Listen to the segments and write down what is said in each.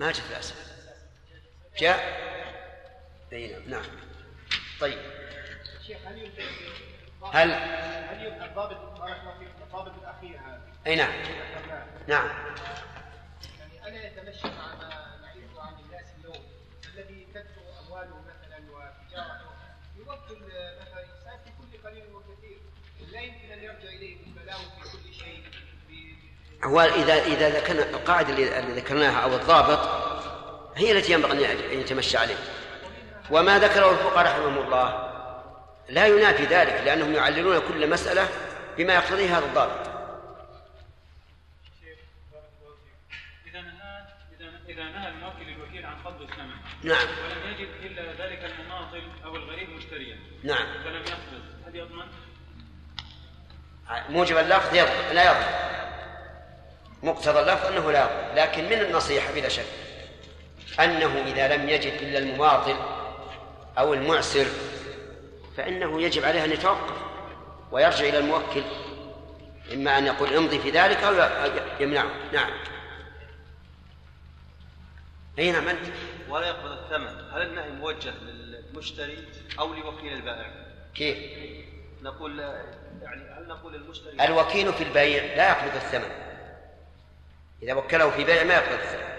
ما جاء في الأسئلة جاء؟ أي نعم نعم. طيب. شيخ هل هل؟ هل يمكن الضابط بارك الله فيك الضابط الأخير هذا؟ أي نعم. نعم. يعني أنا أتمشى مع ما نعرفه عن الناس اليوم الذي تكثر أمواله مثلا وتجارته يوكل مثلا الإنسان في كل قليل وكثير لا يمكن أن يرجع إليه بالبلاوي في كل شيء. هو إذا إذا ذكرنا القاعدة اللي ذكرناها أو الضابط هي التي ينبغي أن يتمشى عليه. وما ذكره الفقهاء رحمهم الله لا ينافي ذلك لأنهم يعللون كل مسألة بما يقتضيه هذا الضابط. إذا نهى الموكل الوكيل عن قبض الثمن نعم. ولم يجد إلا ذلك المماطل أو الغريب مشتريا نعم. فلم يقبض هل يضمن؟ موجب اللفظ يضمن لا يضمن. مقتضى اللفظ أنه لا لكن من النصيحة بلا شك؟ أنه إذا لم يجد إلا المماطل أو المعسر فإنه يجب عليه أن يتوقف ويرجع إلى الموكل إما أن يقول امضي في ذلك أو يمنعه. نعم. أي نعم أنت ولا يقبض الثمن. هل النهي موجه للمشتري أو لوكيل البائع؟ كيف؟ نقول يعني هل نقول للمشتري الوكيل في البيع لا يقبض الثمن. إذا وكله في بيع ما يقبض الثمن.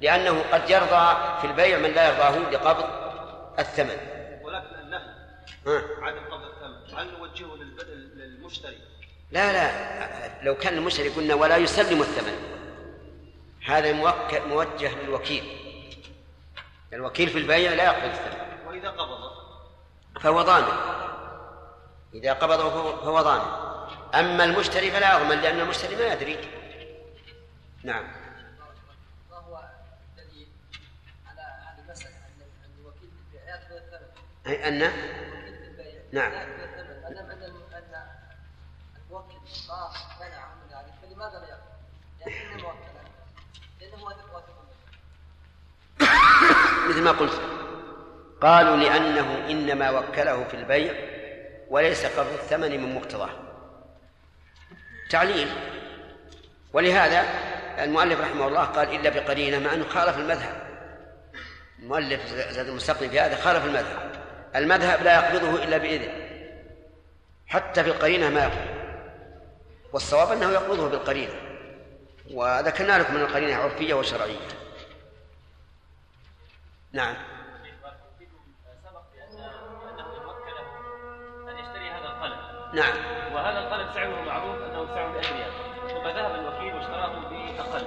لأنه قد يرضى في البيع من لا يرضاه لقبض الثمن. ولكن النهي. عدم قبض الثمن هل نوجهه للمشتري؟ لا لا. لو كان المشتري قلنا ولا يسلم الثمن. هذا موجه للوكيل. الوكيل في البيع لا يقبض الثمن. وإذا قبض فهو ضامن. إذا قبضه فهو- فهو ضامن. أما المشتري فلا يضمن لأن المشتري ما يدري. نعم. ما هو الدليل على هذه المسألة أن وكيل البيع يأخذ الثمن أي أن؟ وكيل البيع نعم. يأخذ الثمن ما دام أن أن الموكل منع من ذلك فلماذا لا يأخذ؟ لأنه واثق. مثل ما قلت. قالوا لأنه إنما وكله في البيع وليس قبض الثمن من مقتضاه. تعليل. ولهذا المؤلف رحمه الله قال إلا بقرينة مع أنه خالف المذهب. المؤلف زاد المستقني في هذا خالف المذهب. المذهب لا يقبضه إلا بإذن حتى في القرينة ما يقبض. والصواب أنه يقبضه بالقرينة. وذكرنا لكم من القرينة عرفية وشرعية. نعم. أن نعم. وهذا القلم سعره معروف أنه سعر 100 ريال ثم ذهب الوكيل واشتراه بأقل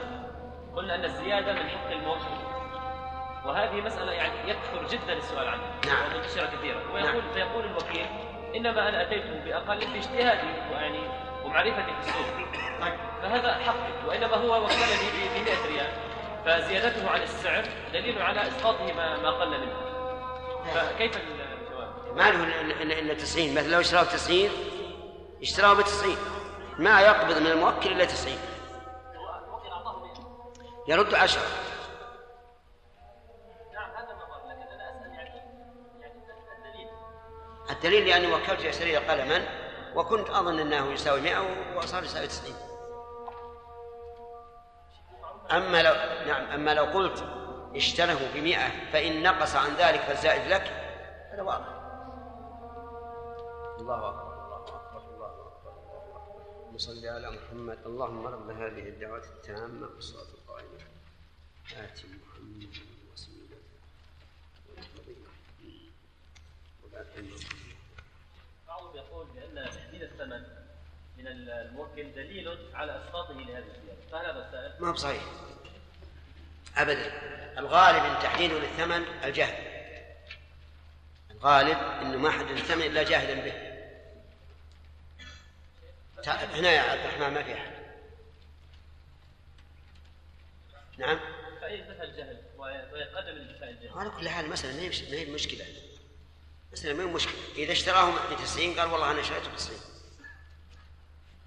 قلنا أن الزيادة من حق الموكل وهذه مسألة يعني يكثر جدا السؤال عنها نعم. ومنتشرة كثيرا. ويقول فيقول الوكيل إنما أنا أتيته بأقل باجتهادي ويعني ومعرفتي في السوق. فهذا حقي وإنما هو وكلني ب 100 ريال. فزيادته عن السعر دليل على إسقاطه ما ما قل منه. فكيف الجواب؟ ما له إلا- إلا إلا 90 مثلا لو اشتراه 90 اشتراه ب 90 ما يقبض من الموكل إلا 90 يعني يعني الدليل. لأني وكلت يشتري قلما وكنت أظن أنه يساوي 100 وصار يساوي 90 أما لو نعم أما لو قلت اشتره بمئة فإن نقص عن ذلك فالزائد لك هذا واضح. الله أكبر. أكبر نصلي على محمد. اللهم رب هذه الدعوة التامة والصلاة القائمة. آت محمد وسيلة والفضيلة وبعد بعضهم يقول بأن تحديد الثمن من الموكل دليل على إسقاطه لهذه الزيادة فهل هذا السائل؟ ما هو صحيح. أبدا. الغالب أن تحديده للثمن الجهل. الغالب أنه ما حدد الثمن إلا جاهلا به. هنا يا عبد الرحمن ما في أحد. نعم؟ فإن انتفى الجهل ويتقدم الجهل. على كل حال مسألة ما هي ما هي مشكلة. مسألة ما هي مشكلة. إذا اشتراه ب 90 قال والله أنا شريته ب 90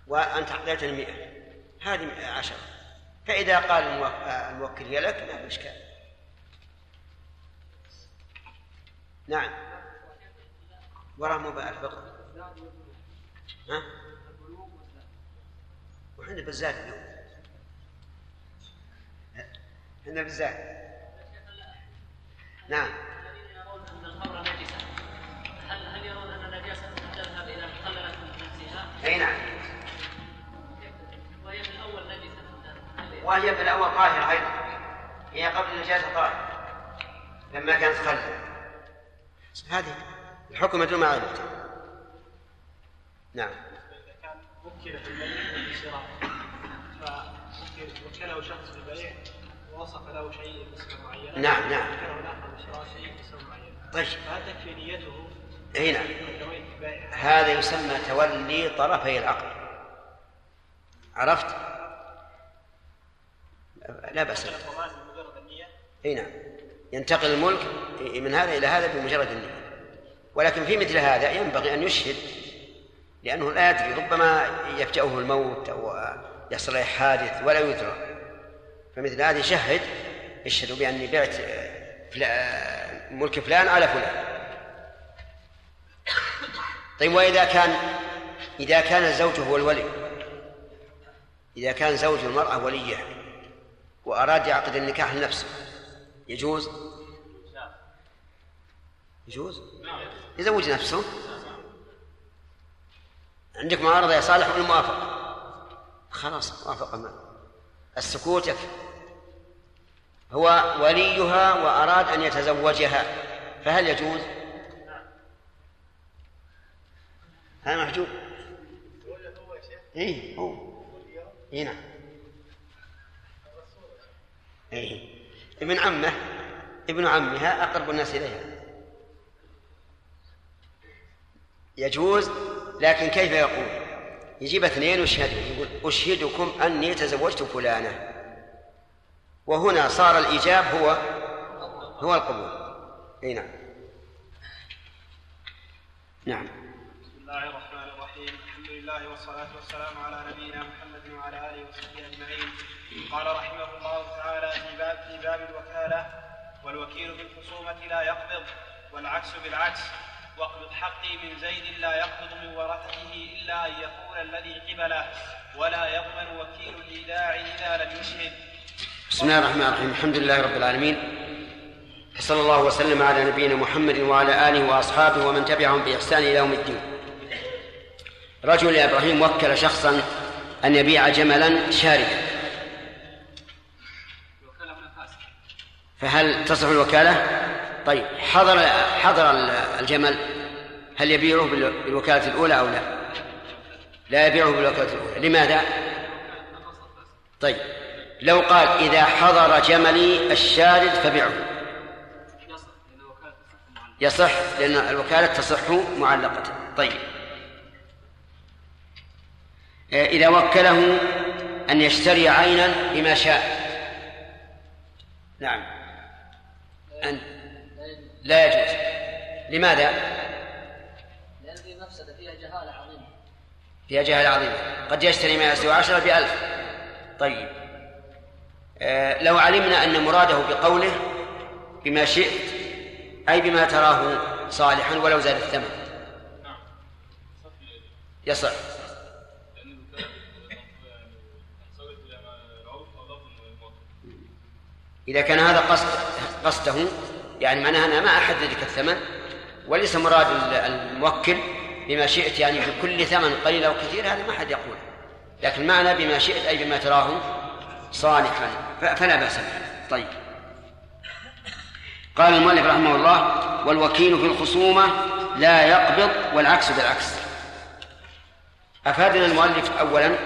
وأنت أعطيتني 100 هذه 10 فإذا قال آه، الموكل هي لك ما في إشكال. نعم. وراه مباح فقط ها؟ وحنا بالزاد اليوم. إحنا بالزاد نعم. هل هل يرون ان تذهب اذا تخللت من نفسها أي نعم. وهي في الأول نجسه وهي في الأول طاهرة أيضا. هي قبل النجاسة طاهرة. لما كانت خلا هذه الحكم يدل علمت نعم. وكل في البيع والشراء فوكله شخص البيع ووصف له شيء بصفة معينة نعم نعم. وكله الآخر بالشراء شيء بصفة معينة طيب. فهل تكفي نيته البيع. هذا يسمى تولي طرفي العقد. عرفت؟ لا بأس أي نعم. ينتقل الملك من هذا إلى هذا بمجرد النية. ولكن في مثل هذا ينبغي أن يشهد لأنه لا يدري ربما يفجأه الموت أو يحصل له حادث ولا يدرى. فمثل هذا يشهد اشهدوا بأني بعت ملك فلان على فلان. طيب وإذا كان إذا كان الزوج هو الولي إذا كان زوج المرأة وليه وأراد يعقد النكاح لنفسه يجوز؟ يجوز؟ يزوج نفسه؟ عندك معارضة يا صالح ولا موافقة. خلاص موافقة. ما السكوت يكفي. هو وليها وأراد أن يتزوجها. فهل يجوز؟ هذا محجوب. اي هو. اي نعم. اي ابن عمه ابن عمها أقرب الناس إليها. يجوز؟ لكن كيف يقول؟ يجيب اثنين ويشهدوا يقول أشهدكم أني تزوجت فلانة. وهنا صار الإيجاب هو هو القبول. أي نعم. نعم. بسم الله الرحمن الرحيم. الحمد لله والصلاة والسلام على نبينا محمد وعلى آله وصحبه أجمعين. قال رحمه الله تعالى في باب في باب الوكالة والوكيل بالخصومة لا يقبض والعكس بالعكس. واقبض حقي من زيد لا يقبض من ورثته إلا أن يكون الذي قبله ولا يضمن وكيل الإيداع إذا لم يشهد. بسم الله الرحمن الرحيم. الحمد لله رب العالمين. صلى الله وسلم على نبينا محمد وعلى آله وأصحابه ومن تبعهم بإحسان إلى يوم الدين. رجل يا إبراهيم وكل شخصا أن يبيع جملا شاردا الوكالة فهل تصح الوكالة؟ طيب حضر حضر الجمل. هل يبيعه بال- بالوكالة الأولى أو لا؟ لا يبيعه بالوكالة الأولى. لماذا؟ طيب لو قال إذا حضر جملي الشارد فبعه يصح لأن الوكالة تصح معلقة. يصح لأن الوكالة تصح معلقة طيب. آه، إذا وكله أن يشتري عينا بما شاء. نعم. أن لا يجوز. لماذا؟ لأن في مفسدة فيها جهالة عظيمة. فيها جهل عظيم قد يشتري ما يسوي عشرة بألف. طيب. آه، لو علمنا أن مراده بقوله بما شئت أي بما تراه صالحا ولو زاد الثمن. يصح إذا كان هذا قصد قصده يعني معناها أنا ما أحدد لك الثمن وليس مراد الموكل بما شئت يعني بكل ثمن قليل أو كثير هذا ما حد يقول. لكن معنى بما شئت أي بما تراه صالحا فلا بأس به. طيب. قال المؤلف رحمه الله والوكيل في الخصومة لا يقبض والعكس بالعكس. أفادنا المؤلف أولا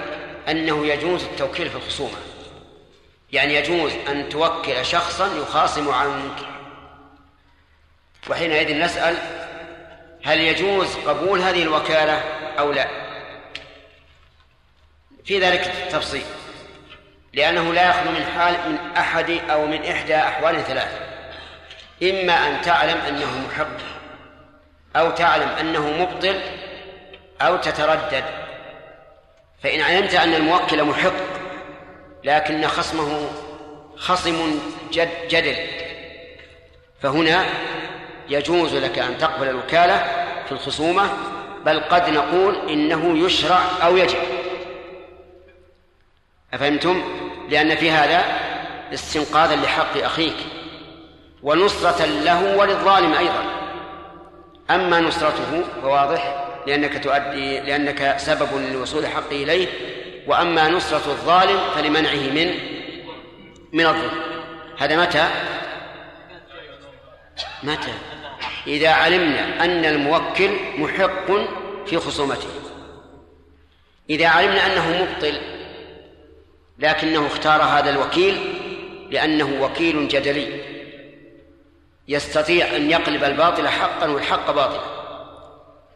أنه يجوز التوكيل في الخصومة. يعني يجوز أن توكل شخصا يخاصم عنك. وحينئذ نسأل هل يجوز قبول هذه الوكالة أو لا؟ في ذلك تفصيل. لأنه لا يخلو من حال من أحد أو من إحدى أحوال ثلاثة. إما أن تعلم أنه محق أو تعلم أنه مبطل أو تتردد. فإن علمت أن الموكل محق لكن خصمه خصم جد جدل. فهنا يجوز لك أن تقبل الوكالة في الخصومة بل قد نقول إنه يشرع أو يجب أفهمتم؟ لأن في هذا استنقاذا لحق أخيك ونصرة له وللظالم أيضا أما نصرته فواضح لأنك تؤدي لأنك سبب لوصول حقه إليه وأما نصرة الظالم فلمنعه من من الظلم هذا متى؟ متى؟ إذا علمنا أن الموكل محق في خصومته. إذا علمنا أنه مبطل لكنه اختار هذا الوكيل لأنه وكيل جدلي يستطيع أن يقلب الباطل حقا والحق باطلا.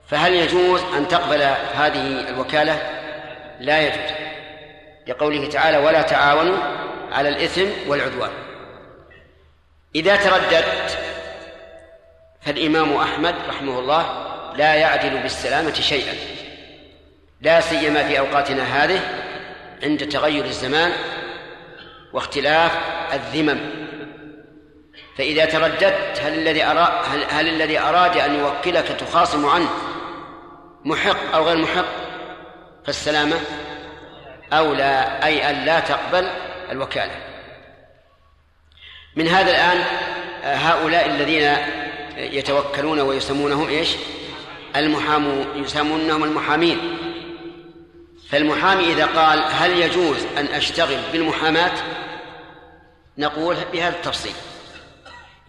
فهل يجوز أن تقبل هذه الوكالة؟ لا يجوز لقوله تعالى ولا تعاونوا على الإثم والعدوان إذا ترددت فالإمام أحمد رحمه الله لا يعدل بالسلامة شيئا. لا سيما في أوقاتنا هذه عند تغير الزمان واختلاف الذمم. فإذا ترددت هل الذي أرا هل, هل الذي أراد أن يوكلك تخاصم عنه محق أو غير محق؟ فالسلامة أولى أي أن لا تقبل الوكالة. من هذا الآن هؤلاء الذين يتوكلون ويسمونهم إيش؟ المحامون يسمونهم المحامين فالمحامي إذا قال هل يجوز أن أشتغل بالمحاماة نقول بهذا التفصيل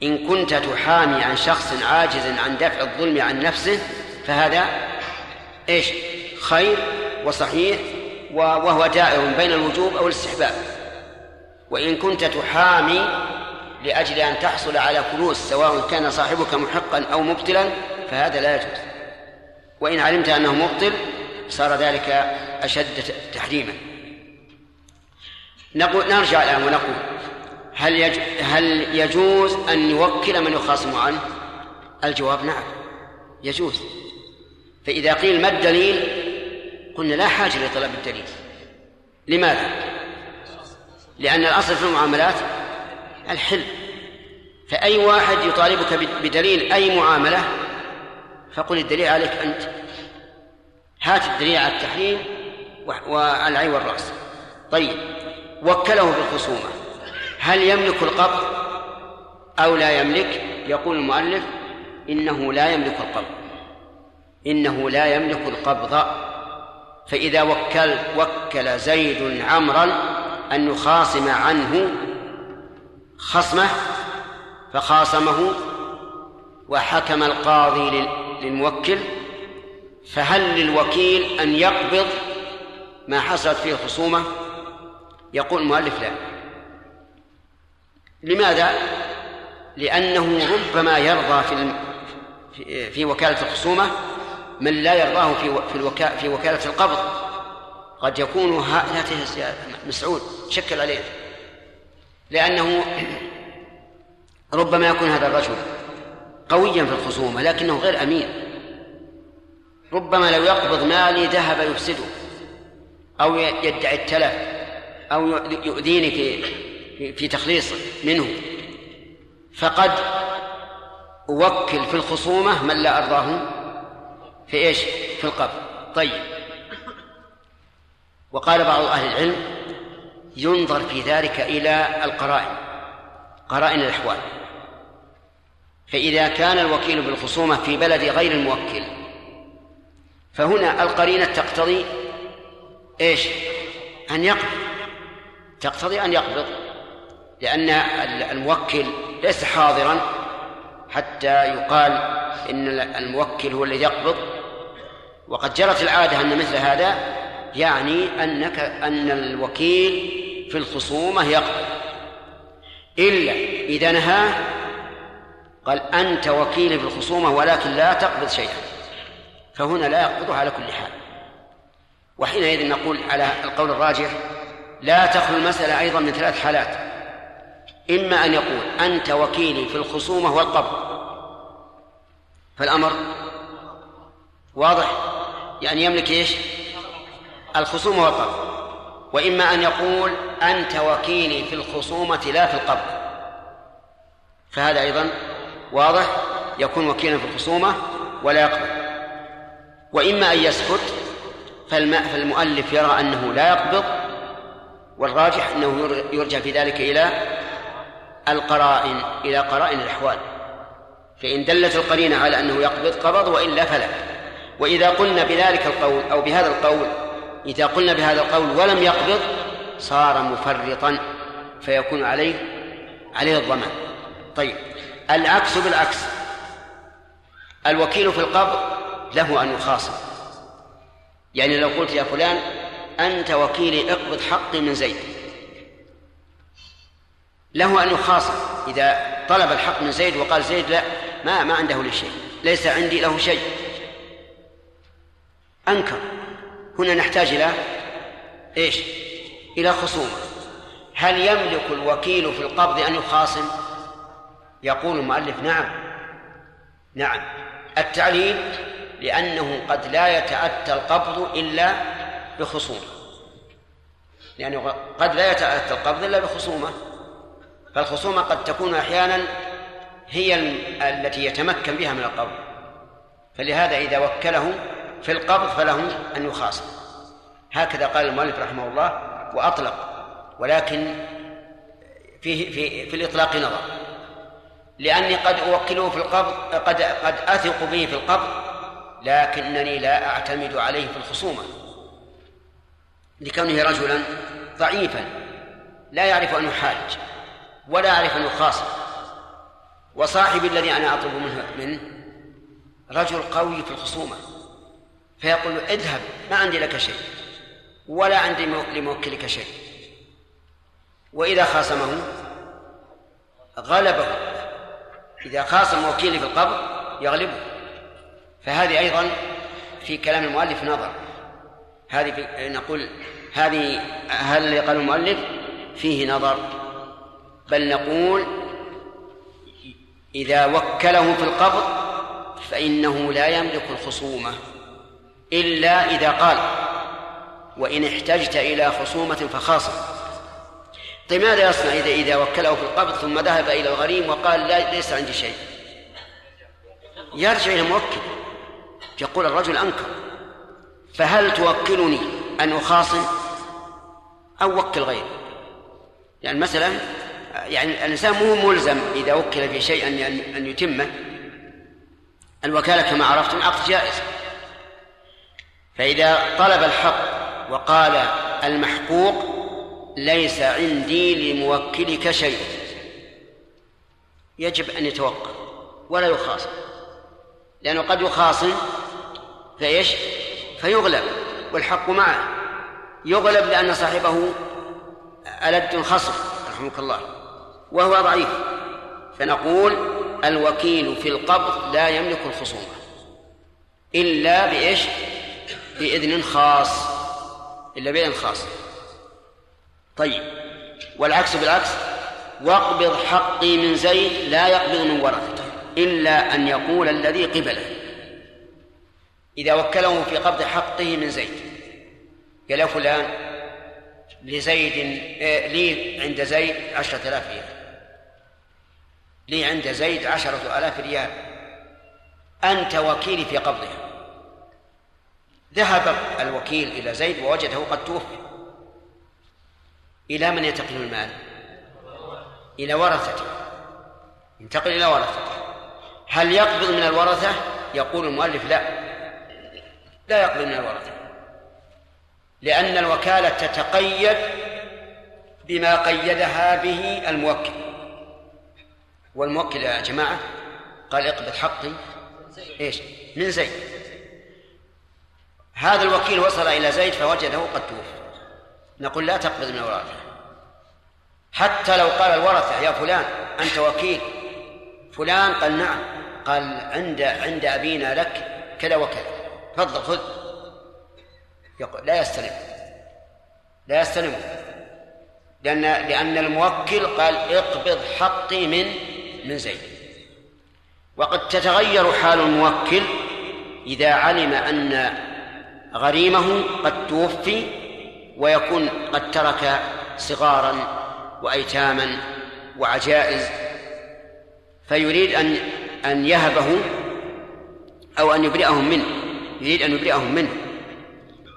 إن كنت تحامي عن شخص عاجز عن دفع الظلم عن نفسه فهذا إيش؟ خير وصحيح وهو دائر بين الوجوب أو الاستحباب وإن كنت تحامي لأجل أن تحصل على فلوس سواء كان صاحبك محقا أو مبطلا فهذا لا يجوز وإن علمت أنه مبطل صار ذلك أشد تحريما نقول نرجع الآن ونقول هل يج... هل يجوز أن يوكل من يخاصم عنه؟ الجواب نعم يجوز فإذا قيل ما الدليل قلنا لا حاجة لطلب الدليل لماذا؟ لأن الأصل في المعاملات الحل. فأي واحد يطالبك بدليل أي معاملة فقل الدليل عليك أنت. هات الدليل على التحريم وعلى العين والرأس. طيب وكله بالخصومة. هل يملك القبض أو لا يملك؟ يقول المؤلف إنه لا يملك القبض. إنه لا يملك القبض. فإذا وكل وكل زيد عمرا أن يخاصم عنه خصمه فخاصمه وحكم القاضي للموكل فهل للوكيل أن يقبض ما حصلت فيه الخصومة يقول المؤلف لا. لماذا؟ لأنه ربما يرضى في في وكالة الخصومة من لا يرضاه في في في وكالة القبض. قد يكون يا مسعود شكل عليه. لأنه ربما يكون هذا الرجل قويا في الخصومة لكنه غير أمين ربما لو يقبض مالي ذهب يفسده أو يدعي التلف أو يؤذيني في في, تخليص منه. فقد أوكل في الخصومة من لا أرضاه في إيش؟ في القبض طيب. وقال بعض أهل العلم ينظر في ذلك إلى القرائن قرائن الأحوال. فإذا كان الوكيل بالخصومة في بلد غير الموكل فهنا القرينة تقتضي إيش؟ أن يقبض. تقتضي أن يقبض لأن الموكل ليس حاضرا حتى يقال إن الموكل هو الذي يقبض. وقد جرت العادة أن مثل هذا يعني أنك أن الوكيل في الخصومة يقبض إلا إذا نهاه قال أنت وكيل في الخصومة ولكن لا تقبض شيئا. فهنا لا يقبضه على كل حال. وحينئذ نقول على القول الراجح لا تخلو المسألة أيضا من ثلاث حالات. إما أن يقول أنت وكيلي في الخصومة والقبض. فالأمر واضح؟ يعني يملك إيش؟ الخصومة والقبض. وإما أن يقول أنت وكيلي في الخصومة لا في القبض فهذا أيضا واضح يكون وكيلا في الخصومة ولا يقبض وإما أن يسكت فالمؤلف يرى أنه لا يقبض والراجح أنه يرجع في ذلك إلى القرائن إلى قرائن الأحوال. فإن دلت القرينة على أنه يقبض قبض وإلا فلا. وإذا قلنا بذلك القول أو بهذا القول إذا قلنا بهذا القول ولم يقبض صار مفرطا فيكون عليه عليه الضمان. طيب العكس بالعكس. الوكيل في القبض له أن يخاصم. يعني لو قلت يا فلان أنت وكيلي اقبض حقي من زيد. له أن يخاصم. إذا طلب الحق من زيد وقال زيد لا ما ما عنده لي شيء. ليس عندي له شيء. أنكر. هنا نحتاج إلى إيش؟ إلى خصومة. هل يملك الوكيل في القبض أن يخاصم؟ يقول المؤلف نعم. نعم. التعليل لأنه قد لا يتأتى القبض إلا بخصومة. لأنه قد لا يتأتى القبض إلا بخصومة. فالخصومة قد تكون أحيانا هي التي يتمكن بها من القبض. فلهذا إذا وكله في القبض فله أن يخاصم. هكذا قال المؤلف رحمه الله وأطلق ولكن فيه في في الإطلاق نظر. لأني قد أوكله في القبض قد قد أثق به في القبض لكنني لا أعتمد عليه في الخصومة. لكونه رجلا ضعيفا لا يعرف أن يحاج ولا يعرف أن يخاصم. وصاحبي الذي أنا أطلب منه منه رجل قوي في الخصومة. فيقول له اذهب ما عندي لك شيء ولا عندي لموكلك شيء. وإذا خاصمه غلبه. إذا خاصم وكيلي في القبض يغلبه. فهذه أيضا في كلام المؤلف نظر. هذه في نقول هذه هل قال المؤلف فيه نظر. بل نقول إذا وكله في القبض فإنه لا يملك الخصومة. إلا إذا قال وإن احتجت إلى خصومة فخاصم طيب ماذا يصنع إذا إذا وكله في القبض ثم ذهب إلى الغريم وقال لا ليس عندي شيء؟ يرجع إلى الموكل يقول الرجل أنكر. فهل توكلني أن أخاصم أو وكل غيري؟ يعني مثلا يعني الإنسان مو ملزم إذا وكل في شيء أن أن يتمه. الوكالة كما عرفتم عقد جائز. فإذا طلب الحق وقال المحقوق ليس عندي لموكلك شيء. يجب أن يتوقف ولا يخاصم لأنه قد يخاصم فإيش؟ فيغلب والحق معه. يغلب لأن صاحبه ألد خصم رحمك الله وهو ضعيف. فنقول الوكيل في القبض لا يملك الخصومة إلا بإيش؟ بإذن خاص إلا بإذن خاص. طيب والعكس بالعكس واقبض حقي من زيد لا يقبض من ورثته إلا أن يقول الذي قبله. إذا وكله في قبض حقه من زيد قال يا فلان لزيد إيه لي عند زيد عشرة آلاف ريال. لي عند زيد عشرة آلاف ريال. أنت وكيلي في قبضها ذهب الوكيل إلى زيد ووجده قد توفي. إلى من ينتقل المال؟ إلى ورثته. ينتقل إلى ورثته. هل يقبض من الورثة؟ يقول المؤلف لا. لا يقبض من الورثة. لأن الوكالة تتقيد بما قيدها به الموكل. والموكل يا جماعة قال اقبض حقي. إيش؟ من زيد. هذا الوكيل وصل إلى زيد فوجده قد توفي. نقول لا تقبض من الورثة حتى لو قال الورثة يا فلان أنت وكيل. فلان قال نعم. قال عند عند أبينا لك كذا وكذا. تفضل خذ. يقول لا يستلم. لا يستلم. لأن لأن الموكل قال اقبض حقي من من زيد. وقد تتغير حال الموكل إذا علم أن غريمه قد توفي ويكون قد ترك صغارا وأيتاما وعجائز فيريد أن أن يهبه أو أن يبرئهم منه يريد أن يبرئهم منه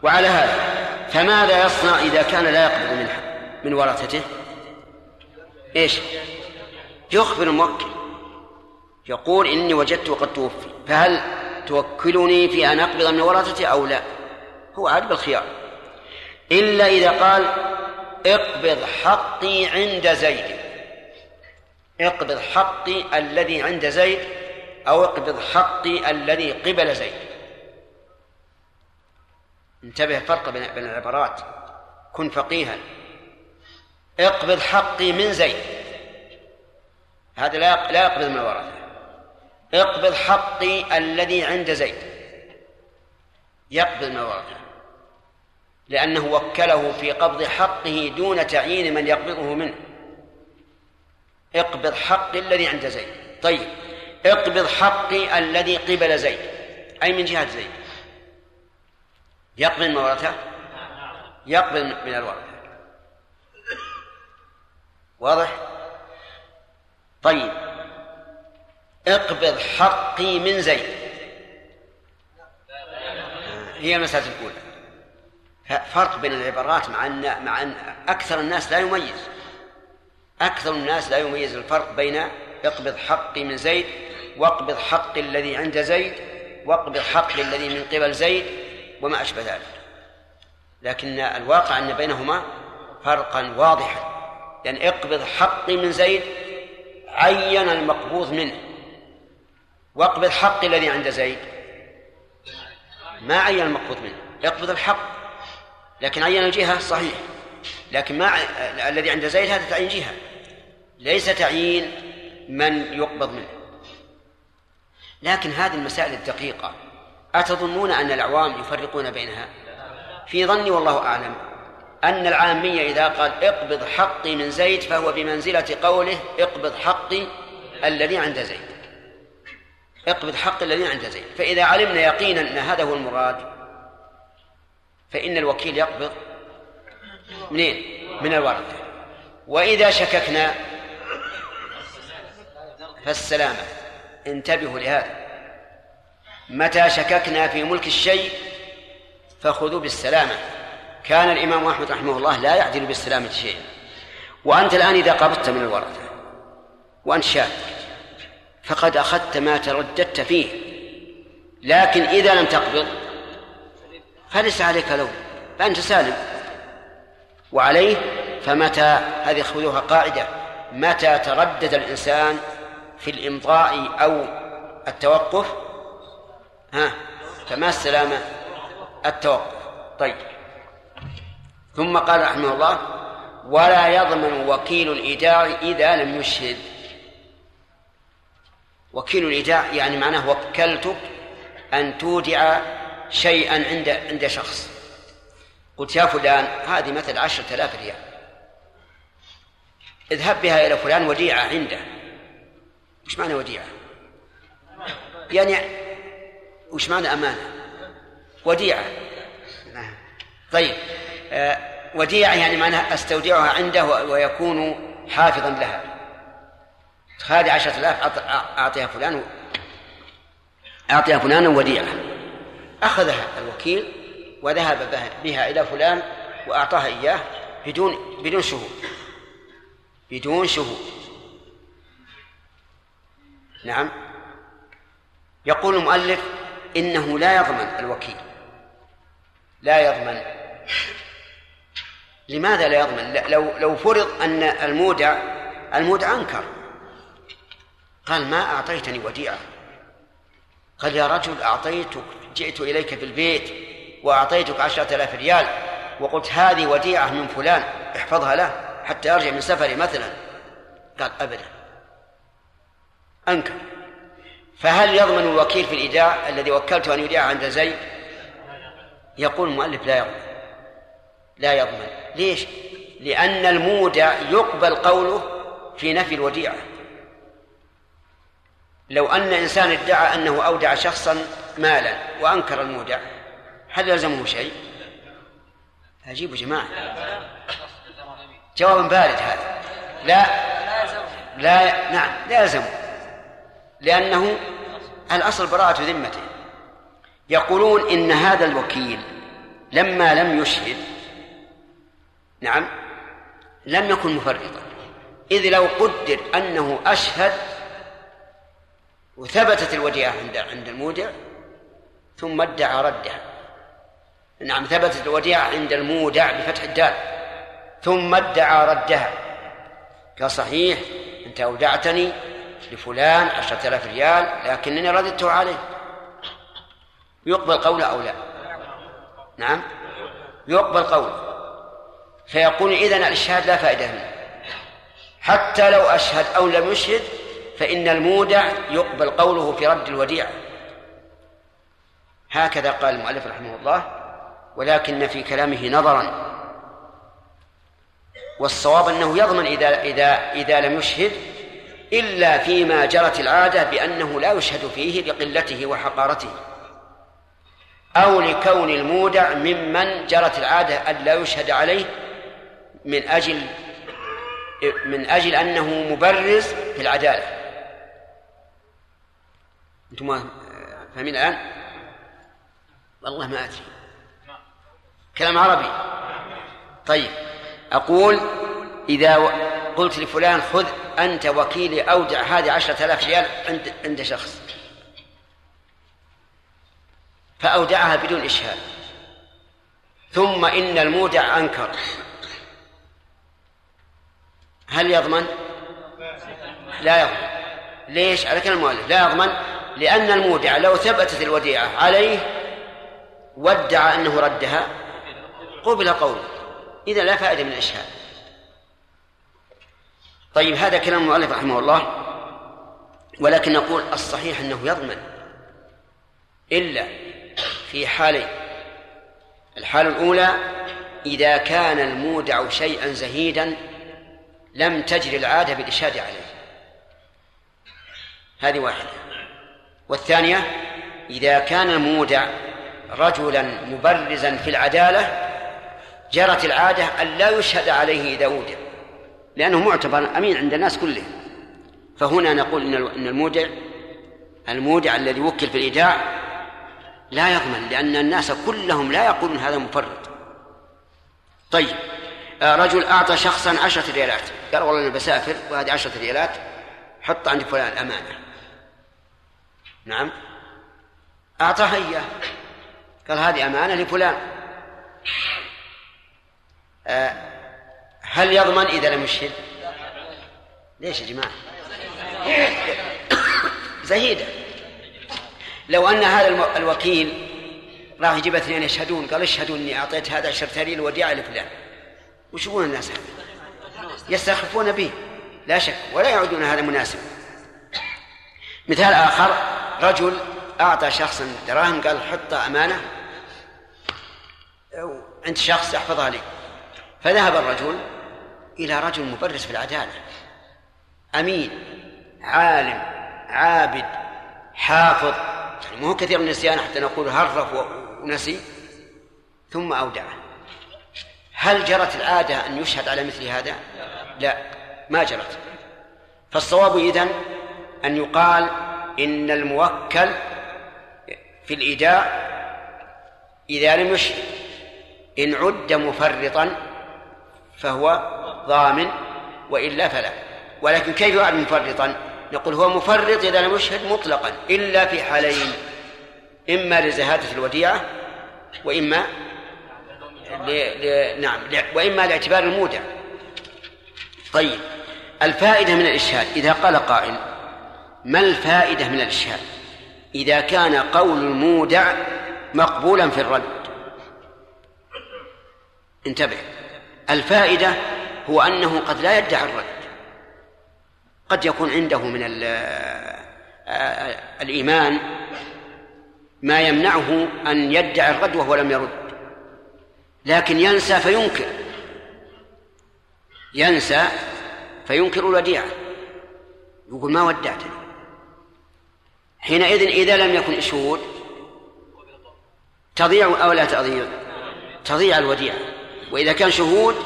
وعلى هذا فماذا يصنع إذا كان لا يقبض من من ورثته؟ إيش؟ يخبر الموكل يقول إني وجدته قد توفي فهل توكلني في أن أقبض من ورثته أو لا هو عاد بالخيار. إلا إذا قال اقبض حقي عند زيد. اقبض حقي الذي عند زيد أو اقبض حقي الذي قبل زيد. انتبه فرق بين بين العبارات. كن فقيها. اقبض حقي من زيد. هذا لا لا يقبض من الورثة اقبض حقي الذي عند زيد. يقبض من الورثة لأنه وكله في قبض حقه دون تعيين من يقبضه منه. اقبض حقي الذي عند زيد. طيب اقبض حقي الذي قبل زيد. أي من جهة زيد؟ يقبل من ورثة؟ يقبل من الورثة. واضح؟ طيب اقبض حقي من زيد. هي المسألة الأولى. فرق بين العبارات مع أن مع أن أكثر الناس لا يميز. أكثر الناس لا يميز الفرق بين اقبض حقي من زيد واقبض حقي الذي عند زيد واقبض حقي الذي من قبل زيد وما أشبه ذلك. لكن الواقع أن بينهما فرقا واضحا. يعني اقبض حقي من زيد عين المقبوض منه. واقبض حقي الذي عند زيد ما عين المقبوض منه. اقبض الحق. لكن عين الجهة صحيح. لكن ما الذي عند زيد هذا تعيين جهة. ليس تعيين من يقبض منه. لكن هذه المسائل الدقيقة. أتظنون أن العوام يفرقون بينها؟ في ظني والله أعلم أن العامية إذا قال اقبض حقي من زيد فهو بمنزلة قوله اقبض حقي الذي عند زيد. اقبض حقي الذي عند زيد. فإذا علمنا يقينا أن هذا هو المراد فإن الوكيل يقبض منين؟ من الورثة وإذا شككنا فالسلامة. انتبهوا لهذا. متى شككنا في ملك الشيء فخذوا بالسلامة. كان الإمام أحمد رحمه الله لا يعدل بالسلامة شيئا. وأنت الآن إذا قبضت من الورثة وأنت شاك فقد أخذت ما ترددت فيه. لكن إذا لم تقبض فليس عليك لوم فأنت سالم. وعليه فمتى هذه خذوها قاعدة متى تردد الإنسان في الإمضاء أو التوقف؟ ها فما السلامة؟ التوقف. طيب. ثم قال رحمه الله ولا يضمن وكيل الإيداع إذا لم يشهد. وكيل الإيداع يعني معناه وكلتك أن تودع شيئا عند عند شخص. قلت يا فلان هذه مثل عشرة آلاف ريال. اذهب بها إلى فلان وديعة عنده. وش معنى وديعة؟ يعني وش معنى أمانة؟ وديعة. طيب آه وديعة يعني معناها أستودعها عنده ويكون حافظا لها. هذه عشرة آلاف أعطيها فلان أعطيها فلانا وديعة. أخذها الوكيل وذهب بها إلى فلان وأعطاها إياه بدون بدون شهود. بدون شهود. نعم. يقول المؤلف إنه لا يضمن الوكيل. لا يضمن. لماذا لا يضمن؟ لو لو فرض أن المودع المودع أنكر. قال ما أعطيتني وديعة. قال يا رجل أعطيتك جئت إليك في البيت وأعطيتك عشرة آلاف ريال وقلت هذه وديعة من فلان احفظها له حتى أرجع من سفري مثلا. قال أبدا. أنكر. فهل يضمن الوكيل في الإيداع الذي وكلته أن يوديع عند زيد؟ يقول المؤلف لا يضمن. لا يضمن. ليش؟ لأن المودع يقبل قوله في نفي الوديعة. لو أن إنسان ادعى أنه أودع شخصا مالا وأنكر المودع هل يلزمه شيء؟ عجيب جماعة. جواب بارد هذا. لا. لا نعم لا يلزمه. لأنه الأصل براءة ذمته. يقولون إن هذا الوكيل لما لم يشهد نعم لم يكن مفرطا. إذ لو قدر أنه أشهد وثبتت الوديعة عند عند المودع ثم ادعى ردها. نعم ثبتت الوديعة عند المودع بفتح الدال. ثم ادعى ردها. قال صحيح أنت أودعتني لفلان عشرة آلاف ريال لكنني رددته عليه. يقبل قوله أو لا؟ نعم يقبل قوله فيقول إذن الإشهاد لا فائدة منه. حتى لو أشهد أو لم يشهد فإن المودع يقبل قوله في رد الوديعة هكذا قال المؤلف رحمه الله ولكن في كلامه نظرا. والصواب أنه يضمن إذا إذا إذا لم يشهد إلا فيما جرت العادة بأنه لا يشهد فيه لقلته وحقارته أو لكون المودع ممن جرت العادة أن لا يشهد عليه من أجل من أجل أنه مبرز في العدالة. أنتم فاهمين الآن؟ والله ما أدري. كلام عربي؟ طيب أقول إذا قلت لفلان خذ أنت وكيلي أودع هذه عشرة آلاف ريال عند عند شخص. فأودعها بدون إشهاد. ثم إن المودع أنكر. هل يضمن؟ لا يضمن. ليش؟ على كلام المؤلف. لا يضمن لأن المودع لو ثبتت الوديعة عليه وادعى أنه ردها قبل قوله. إذا لا فائدة من الإشهاد. طيب هذا كلام المؤلف رحمه الله ولكن نقول الصحيح أنه يضمن. إلا في حالين. الحالة الأولى إذا كان المودع شيئا زهيدا لم تجري العادة بالإشهاد عليه. هذه واحدة. والثانية إذا كان المودع رجلا مبرزا في العدالة جرت العادة أن لا يشهد عليه إذا أودع لأنه معتبر أمين عند الناس كلهم فهنا نقول إن المودع المودع الذي وكل في الإيداع لا يضمن لأن الناس كلهم لا يقولون هذا مفرد طيب آه، رجل أعطى شخصا عشرة ريالات. قال والله أنا بسافر وهذه عشرة ريالات حط عند فلان أمانة. نعم. أعطاها إياه قال هذه أمانة لفلان. آه، هل يضمن إذا لم يشهد؟ ليش يا جماعة؟ زهيدة. لو أن هذا الوكيل راح يجيب اثنين يشهدون قال اشهدوا اني أعطيت هذا عشرة لي الوديعه لفلان. وش يقول الناس هذا؟ يستخفون به. لا شك ولا يعودون هذا مناسب. مثال آخر رجل أعطى شخصا دراهم قال حط أمانة. عند شخص يحفظها لي. فذهب الرجل إلى رجل مبرز في العدالة. أمين عالم عابد حافظ. يعني مو كثير من النسيان حتى نقول هرف ونسي. ثم أودعه. هل جرت العادة أن يشهد على مثل هذا؟ لا ما جرت. فالصواب إذن أن يقال إن الموكل في الإيداع إذا لم يشهد إن عد مفرطا فهو ضامن وإلا فلا ولكن كيف يعد مفرطا؟ نقول هو مفرط إذا لم يشهد مطلقا إلا في حالين إما لزهادة الوديعة وإما ل... ل... نعم وإما لاعتبار المودع طيب الفائدة من الإشهاد إذا قال قائل ما الفائدة من الإشهاد إذا كان قول المودع مقبولا في الرد. انتبه. الفائدة هو أنه قد لا يدعي الرد. قد يكون عنده من الإيمان ما يمنعه أن يدعي الرد وهو لم يرد. لكن ينسى فينكر. ينسى فينكر الوديعة. يقول ما ودعتني؟ حينئذ إذا لم يكن شهود تضيع أو لا تضيع؟ تضيع الوديعة. وإذا كان شهود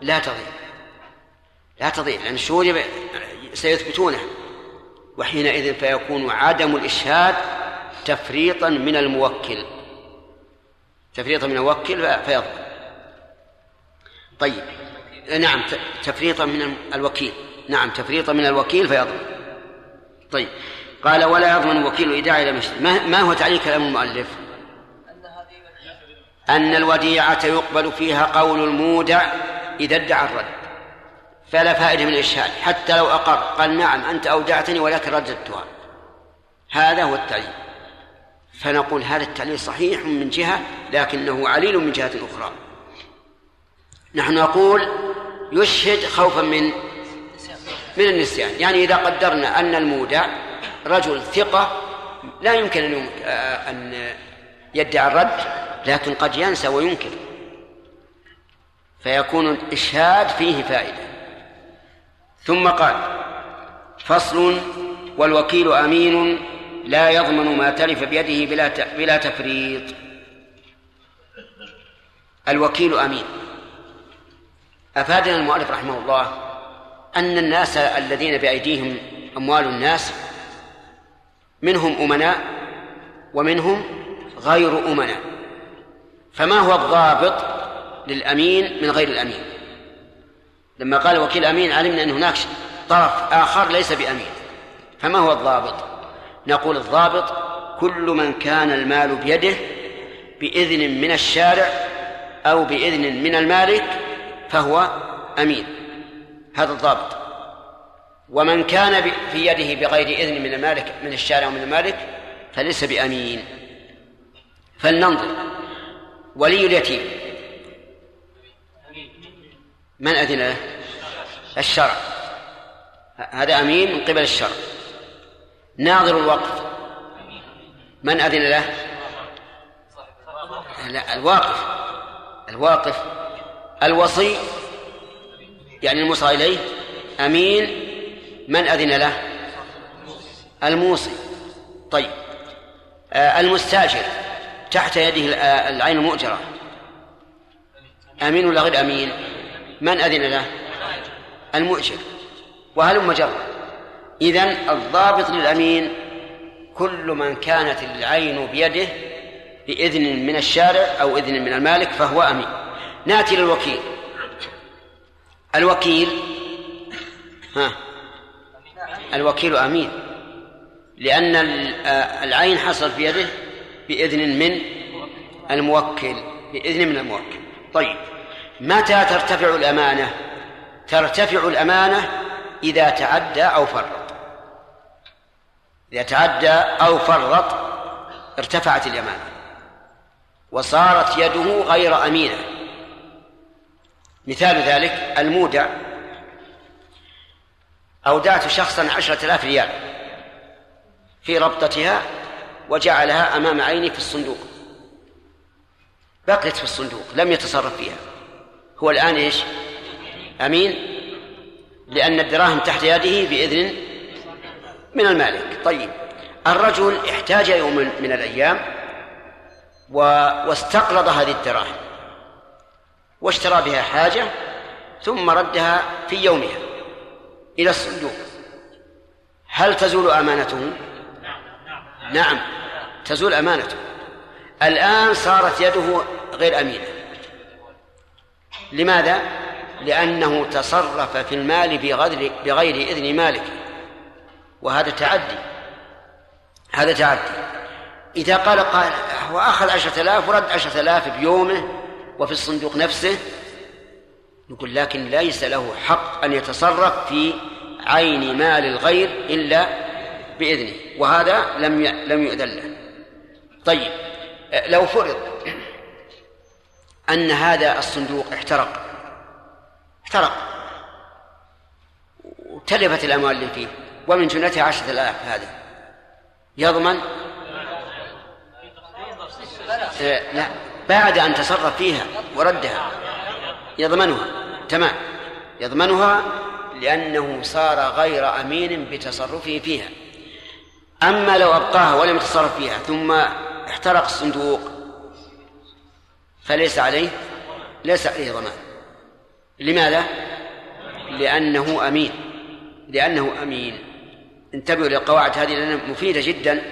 لا تضيع. لا تضيع لأن الشهود سيثبتونه. وحينئذ فيكون عدم الإشهاد تفريطا من الموكل. تفريطا من الموكل فيضمن طيب نعم تفريطا من الوكيل. نعم تفريطا من الوكيل فيضمن طيب قال ولا يضمن الوكيل إيداع إلى مشتري ما, هو تعليل كلام المؤلف؟ أن الوديعة يقبل فيها قول المودع إذا ادعى الرد. فلا فائدة من الإشهاد حتى لو أقر قال نعم أنت أودعتني ولكن رددتها هذا هو التعليل. فنقول هذا التعليل صحيح من جهة لكنه عليل من جهة أخرى. نحن نقول يشهد خوفا من من النسيان. يعني إذا قدرنا أن المودع رجل ثقة لا يمكن أن آه، أن يدعي الرد لكن قد ينسى وينكر. فيكون الإشهاد فيه فائدة. ثم قال فصل والوكيل أمين لا يضمن ما تلف بيده بلا بلا تفريط. الوكيل أمين. أفادنا المؤلف رحمه الله أن الناس الذين بأيديهم أموال الناس منهم أمناء ومنهم غير أمناء. فما هو الضابط للأمين من غير الأمين؟ لما قال وكيل أمين علمنا أن هناك طرف آخر ليس بأمين. فما هو الضابط؟ نقول الضابط كل من كان المال بيده بإذن من الشارع أو بإذن من المالك فهو أمين. هذا الضابط. ومن كان في يده بغير إذن من المالك من الشارع ومن المالك فليس بأمين. فلننظر. ولي اليتيم. من أذن له؟ الشرع. هذا أمين من قبل الشرع. ناظر الوقف. من أذن له؟ لا الواقف. الواقف. الوصي. يعني الموصى إليه. أمين. من أذن له؟ الموصي. طيب. آه، المستاجر تحت يده آه، العين المؤجرة. أمين ولا غير أمين؟ من أذن له؟ المؤجر. وهلم جرا إذن الضابط للأمين كل من كانت العين بيده بإذن من الشارع أو إذن من المالك فهو أمين. نأتي للوكيل. الوكيل ها الوكيل أمين. لأن آه، العين حصل في يده بإذن من الموكل بإذن من الموكل. طيب متى ترتفع الأمانة؟ ترتفع الأمانة إذا تعدى أو فرط. إذا تعدى أو فرط ارتفعت الأمانة وصارت يده غير أمينة. مثال ذلك المودع. أودعت شخصا عشرة آلاف ريال في ربطتها وجعلها أمام عيني في الصندوق. بقيت في الصندوق لم يتصرف فيها. هو الآن إيش؟ أمين؟ لأن الدراهم تحت يده بإذن من المالك. طيب الرجل احتاج يوم من الأيام و... واستقرض هذه الدراهم واشترى بها حاجة ثم ردها في يومها. إلى الصندوق. هل تزول أمانته؟ نعم تزول أمانته. الآن صارت يده غير أمينة. لماذا؟ لأنه تصرف في المال بغير, بغير إذن مالك. وهذا تعدي. هذا تعدي. إذا قال قال هو أخذ عشرة آلاف ورد عشرة آلاف بيومه وفي الصندوق نفسه نقول لكن ليس له حق أن يتصرف في عين مال الغير إلا بإذنه وهذا لم. لم يؤذن له. طيب لو فرض أن هذا الصندوق احترق احترق وتلفت الأموال اللي فيه ومن جملتها عشرة آلاف هذا يضمن؟ آه، لا. بعد أن تصرف فيها وردها. يضمنها. تمام. يضمنها لأنه صار غير أمين بتصرفه فيها. أما لو أبقاها ولم يتصرف فيها ثم احترق الصندوق فليس عليه ليس عليه ضمان. لماذا؟ لأنه أمين. لأنه أمين. انتبهوا للقواعد هذه لأنها مفيدة جدا.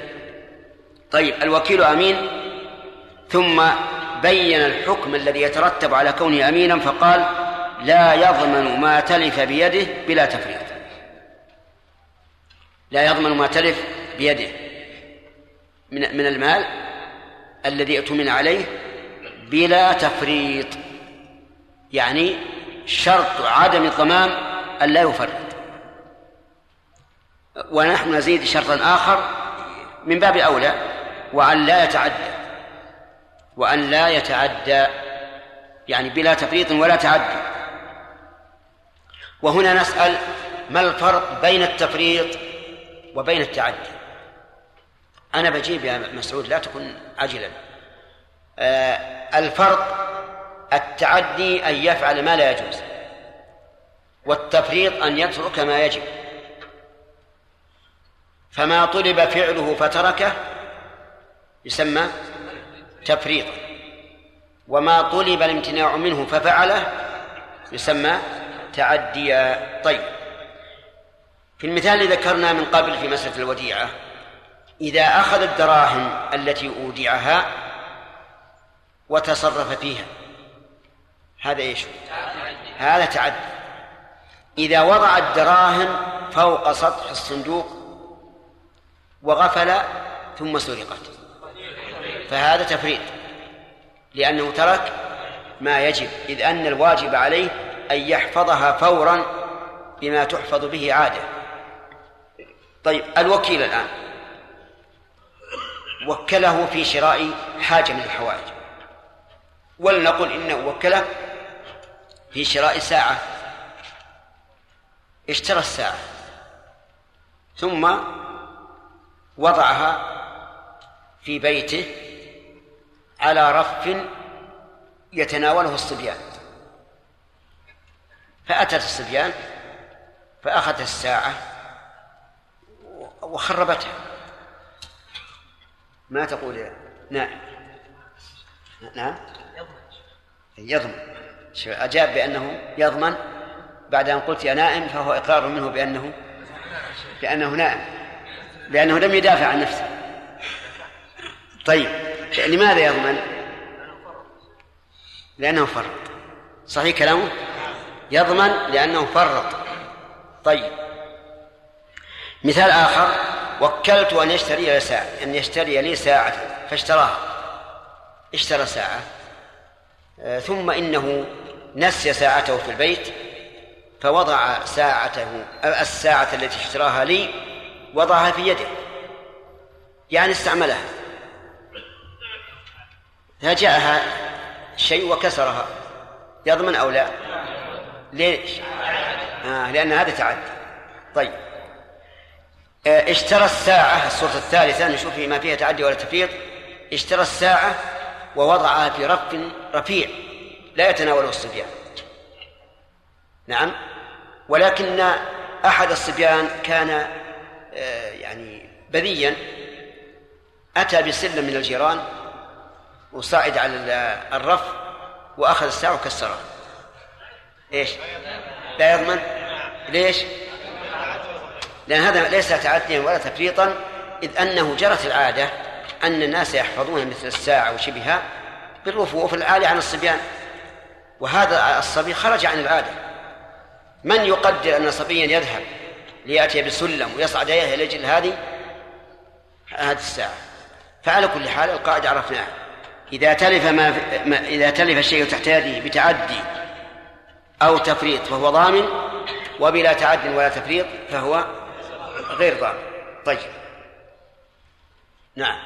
طيب الوكيل أمين ثم بين الحكم الذي يترتب على كونه أمينا فقال لا يضمن ما تلف بيده بلا تفريط. لا يضمن ما تلف بيده. من من المال الذي اؤتمن عليه بلا تفريط. يعني شرط عدم الضمان أن لا يفرط. ونحن نزيد شرطا آخر من باب أولى وأن لا يتعدى. وأن لا يتعدى يعني بلا تفريط ولا تعدي. وهنا نسأل ما الفرق بين التفريط وبين التعدي؟ أنا بجيب يا مسعود لا تكن عجلا آه الفرق التعدي أن يفعل ما لا يجوز والتفريط أن يترك ما يجب. فما طلب فعله فتركه يسمى تفريطا وما طلب الامتناع منه ففعله يسمى تعديا طيب. في المثال الذي ذكرنا من قبل في مسألة الوديعة إذا أخذ الدراهم التي أودعها وتصرف فيها هذا إيش؟ هذا تعدي. إذا وضع الدراهم فوق سطح الصندوق وغفل ثم سرقت. فهذا تفريط. لأنه ترك ما يجب إذ أن الواجب عليه أن يحفظها فورا بما تحفظ به عادة. طيب الوكيل الآن. وكله في شراء حاجة من الحوائج. ولنقل إنه وكله في شراء ساعة. اشترى الساعة. ثم وضعها في بيته على رف يتناوله الصبيان. فأتت الصبيان فأخذت الساعة وخربتها. ما تقول يا نعم. نعم. يضمن. أجاب بأنه يضمن. بعد أن قلت يا نائم فهو إقرار منه بأنه بأنه نائم. لأنه لم يدافع عن نفسه. طيب. لماذا يضمن؟ لأنه فرط صحيح كلامه؟ يضمن لأنه فرط طيب. مثال آخر. وكلت أن يشتري لي ساعة. أن يشتري لي ساعة. فاشتراها اشترى ساعة. آه، ثم إنه نسي ساعته في البيت. فوضع ساعته الساعة التي اشتراها لي وضعها في يده. يعني استعملها. فجاءها شيء وكسرها. يضمن أو لا؟ ليش؟ آه لأن هذا تعدي طيب. آه اشترى الساعة الصورة الثالثة نشوف ما فيها تعدي ولا تفريط اشترى الساعة ووضعها في رف رفيع لا يتناوله الصبيان. نعم. ولكن أحد الصبيان كان آه، يعني بذيا أتى بسلم من الجيران وصعد على الرف وأخذ الساعة وكسرها إيش؟ لا يضمن. ليش؟ لأن هذا ليس تعديا ولا تفريطا إذ أنه جرت العادة أن الناس يحفظون مثل الساعة وشبهها بالرفوف العالي عن الصبيان. وهذا الصبي خرج عن العادة. من يقدر أن صبيا يذهب ليأتي بسلم ويصعد إليه لأجل هذه؟ هذه الساعة. فعلى كل حال القاعدة عرفناها. إذا تلف ما, إذا تلف الشيء تحت يده بتعدي أو تفريط فهو ضامن وبلا تعد ولا تفريط فهو غير ضامن. طيب. نعم.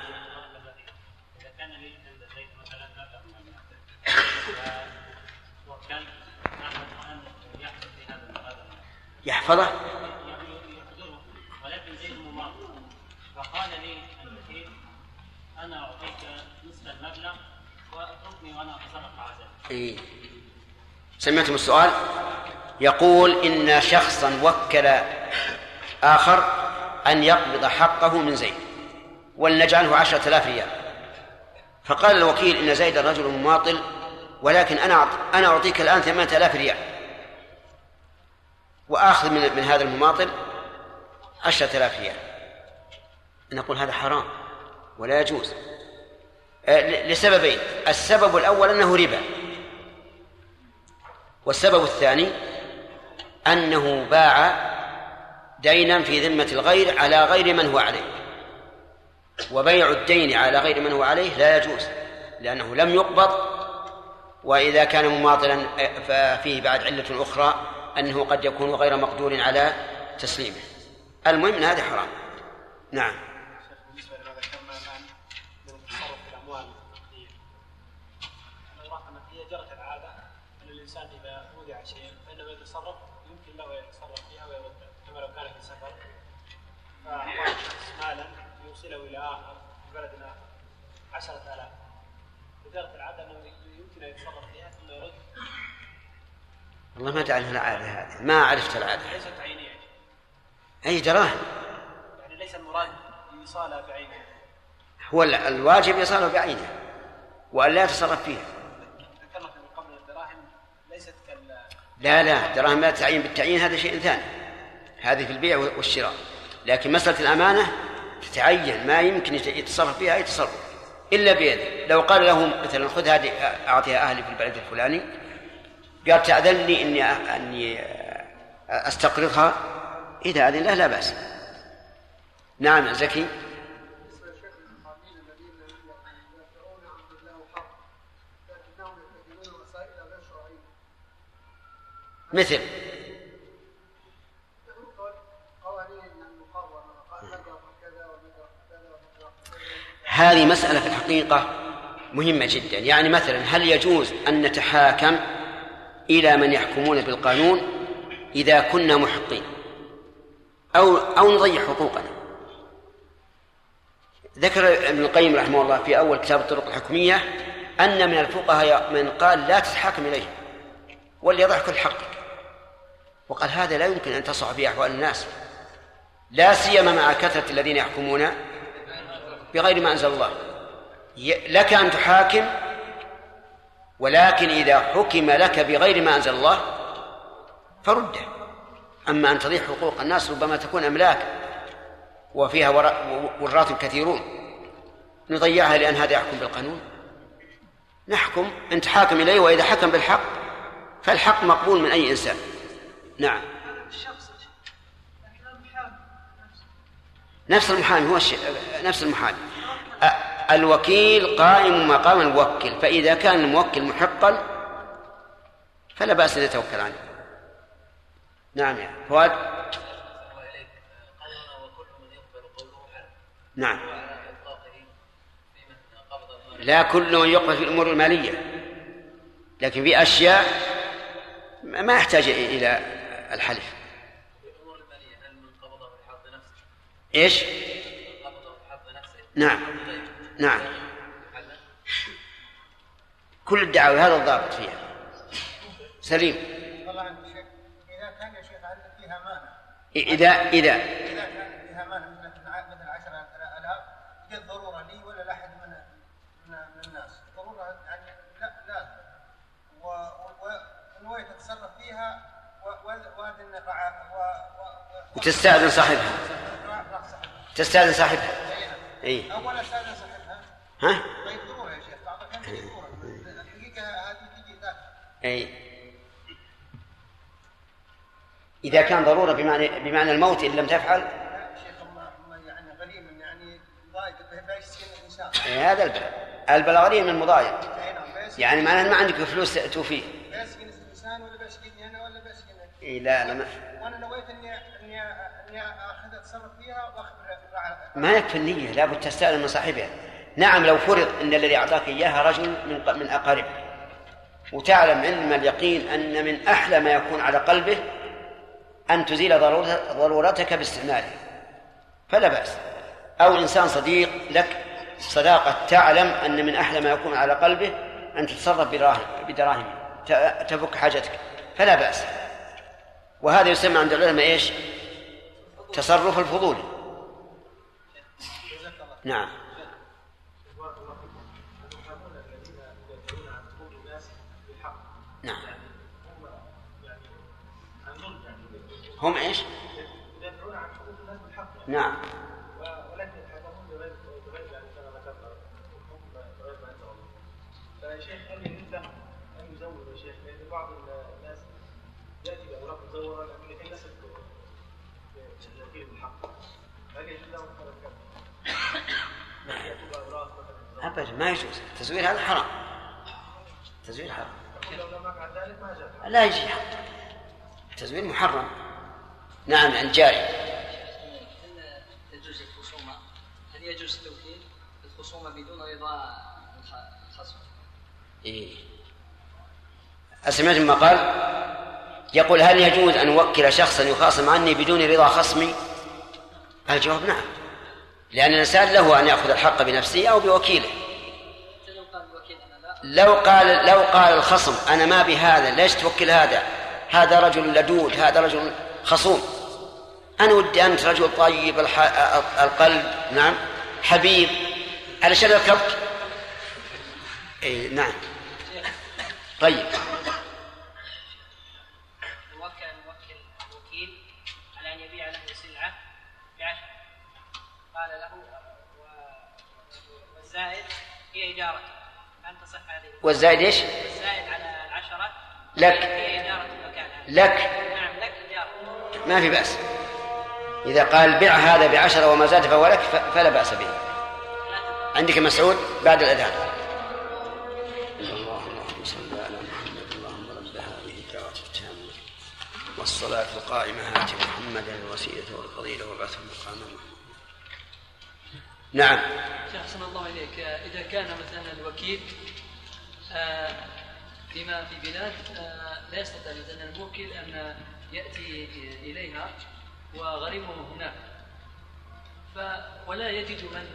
يحفظه؟ ولكن زيد مماطل فقال لي الوكيل أنا أعطيك إيه. سمعتم السؤال؟ يقول إن شخصا وكل آخر أن يقبض حقه من زيد ولنجعله عشرة آلاف ريال. فقال الوكيل إن زيد رجل مماطل ولكن أنا أنا أعطيك الآن ثمانية آلاف ريال. وآخذ من من هذا المماطل عشرة آلاف ريال. نقول هذا حرام ولا يجوز. لسببين. السبب الأول أنه ربا. والسبب الثاني أنه باع دينا في ذمة الغير على غير من هو عليه. وبيع الدين على غير من هو عليه لا يجوز لأنه لم يقبض. وإذا كان مماطلا ففيه بعد علة أخرى أنه قد يكون غير مقدور على تسليمه. المهم هذا حرام. نعم بالنسبة لما ذكرنا الان من التصرف في الاموال لو ان هي جرت العاده ان الانسان اذا اودع شيئا فانه يتصرف يمكن له ان يتصرف فيها ويرده كما لو كان في سفر فاعطاه شخص مالا ليوصله إلى اخر في بلد اخر 10000 فجرت العاده انه يمكن ان يتصرف فيها ثم يرد والله ما تعرف العادة هذه ما عرفت العادة ليست عينيه أي دراهم يعني ليس المراد ايصالها بعينه هو ال- الواجب إيصاله بعينه وأن لا يتصرف فيها. ذكرنا من قبل الدراهم ليست كال لا لا دراهم لا تعيين بالتعيين هذا شيء ثاني. هذه في البيع والشراء. لكن مسألة الأمانة تتعين ما يمكن يت- يتصرف فيها أي تصرف. إلا بيده. لو قال له مثلا خذ هذه أعطيها أهلي في البلد الفلاني قال تأذن لي إني أني أستقرضها. إذا أذن له لا بأس. نعم زكي. مثل. هذه مسألة في الحقيقة مهمة جدا. يعني مثلا هل يجوز أن نتحاكم إلى من يحكمون بالقانون إذا كنا محقين. أو أو نضيع حقوقنا. ذكر ابن القيم رحمه الله في أول كتاب الطرق الحكمية أن من الفقهاء من قال لا تتحاكم إليه وليضع كل حقك. وقال هذا لا يمكن أن تصح في أحوال الناس. لا سيما مع كثرة الذين يحكمون بغير ما أنزل الله. لك أن تحاكم ولكن إذا حكم لك بغير ما أنزل الله فرده. أما أن تضيع حقوق الناس ربما تكون أملاك وفيها ورا- وراث كثيرون. نضيعها لأن هذا يحكم بالقانون. نحكم أن تحاكم إليه وإذا حكم بالحق فالحق مقبول من أي إنسان. نعم. نفس المحامي هو الشيء نفس المحامي. الوكيل قائم مقام الموكل فإذا كان الموكل محقا فلا بأس أن يتوكل عليه. نعم يا فؤاد. نعم. لا كل من يقبل في الأمور المالية لكن في أشياء ما يحتاج إلى الحلف. نفسه نعم. نعم. كل الدعاوي هذا الضابط فيها. سليم. إذا كان يا شيخ فيها مانع إذا. إذا اذا كان فيها مانع مثل مثل 10000 هي ضروره لي ولا لاحد من من من الناس ضروره يعني لا لازم ونويت اتصرف فيها وهذه النقعه وتستأذن صاحبها. تستأذن صاحبها. اول أستأذن صاحبها ها؟ طيب يا شيخ بعض الحقيقة هذه تجي أي. إذا كان ضرورة بمعنى بمعنى الموت إن لم تفعل؟ شيخ هم يعني غريم يعني ضايق إيه هذا البلاء. البلاء غريب من المضايق. بيسكن يعني معناه ما عندك فلوس توفيه بيسكن الانسان ولا بيسكنني أنا ولا بيسكن إيه لا لا ما, وأنا نويت اني اني اني اخذ اتصرف فيها الرعاة. ما يكفي النية لابد تستأذن من صاحبها. نعم لو فرض أن الذي أعطاك إياها رجل من من أقاربك. وتعلم علم اليقين أن من أحلى ما يكون على قلبه أن تزيل ضرورتك باستعماله. فلا بأس. أو إنسان صديق لك صداقة تعلم أن من أحلى ما يكون على قلبه أن تتصرف بدراهم تفك حاجتك. فلا بأس. وهذا يسمى عند العلماء إيش؟ تصرف الفضولي نعم نعم. هم إيش؟ يدافعون عن حقوق الناس بالحق نعم. ولكن يتحكمون بغير بغير ما هل يجوز. له ان يا شيخ بعض الناس ياتي باوراق مزوره لكن بالحق هل يجوز له ابدا ما يجوز التزوير هذا حرام. التزوير حرام. لا يجي حق. التزوير محرم. نعم عن جاري هل تجوز الخصومة هل يجوز التوكيل الخصومة بدون رضا الخ- الخصم؟ إيه. أسمعت ما قال؟ يقول هل يجوز أن أوكل شخصا يخاصم عني بدون رضا خصمي؟ الجواب نعم. لأن الإنسان له أن يأخذ الحق بنفسه أو بوكيله. لو قال لو قال الخصم أنا ما بهذا ليش توكل هذا؟ هذا رجل لدود هذا رجل خصوم أنا ودي أنت رجل طيب. القلب نعم حبيب علشان أركبك إيه نعم طيب وكل موكل الوكيل على أن يبيع له سلعة بعشر قال له و- والزائد هي هل تصح هذه؟ والزائد إيش؟ الزائد على العشره لك. هي اجاره المكان. لك ما في بأس. إذا قال بع هذا بعشرة وما زاد فهو لك فلا بأس به. عندك مسعود بعد الأذان. اللهم صل على محمد اللهم رب هذه الدعوة التامة والصلاة القائمة هات محمدا الوسيلة والفضيلة وبعثه مقاما محمودا. نعم. شيخ أحسن الله إليك. إذا كان مثلا الوكيل آه، فيما في بلاد آه، لا يستطيع مثلا الموكل أن يأتي إليها وغريمه هناك. ف ولا يجد من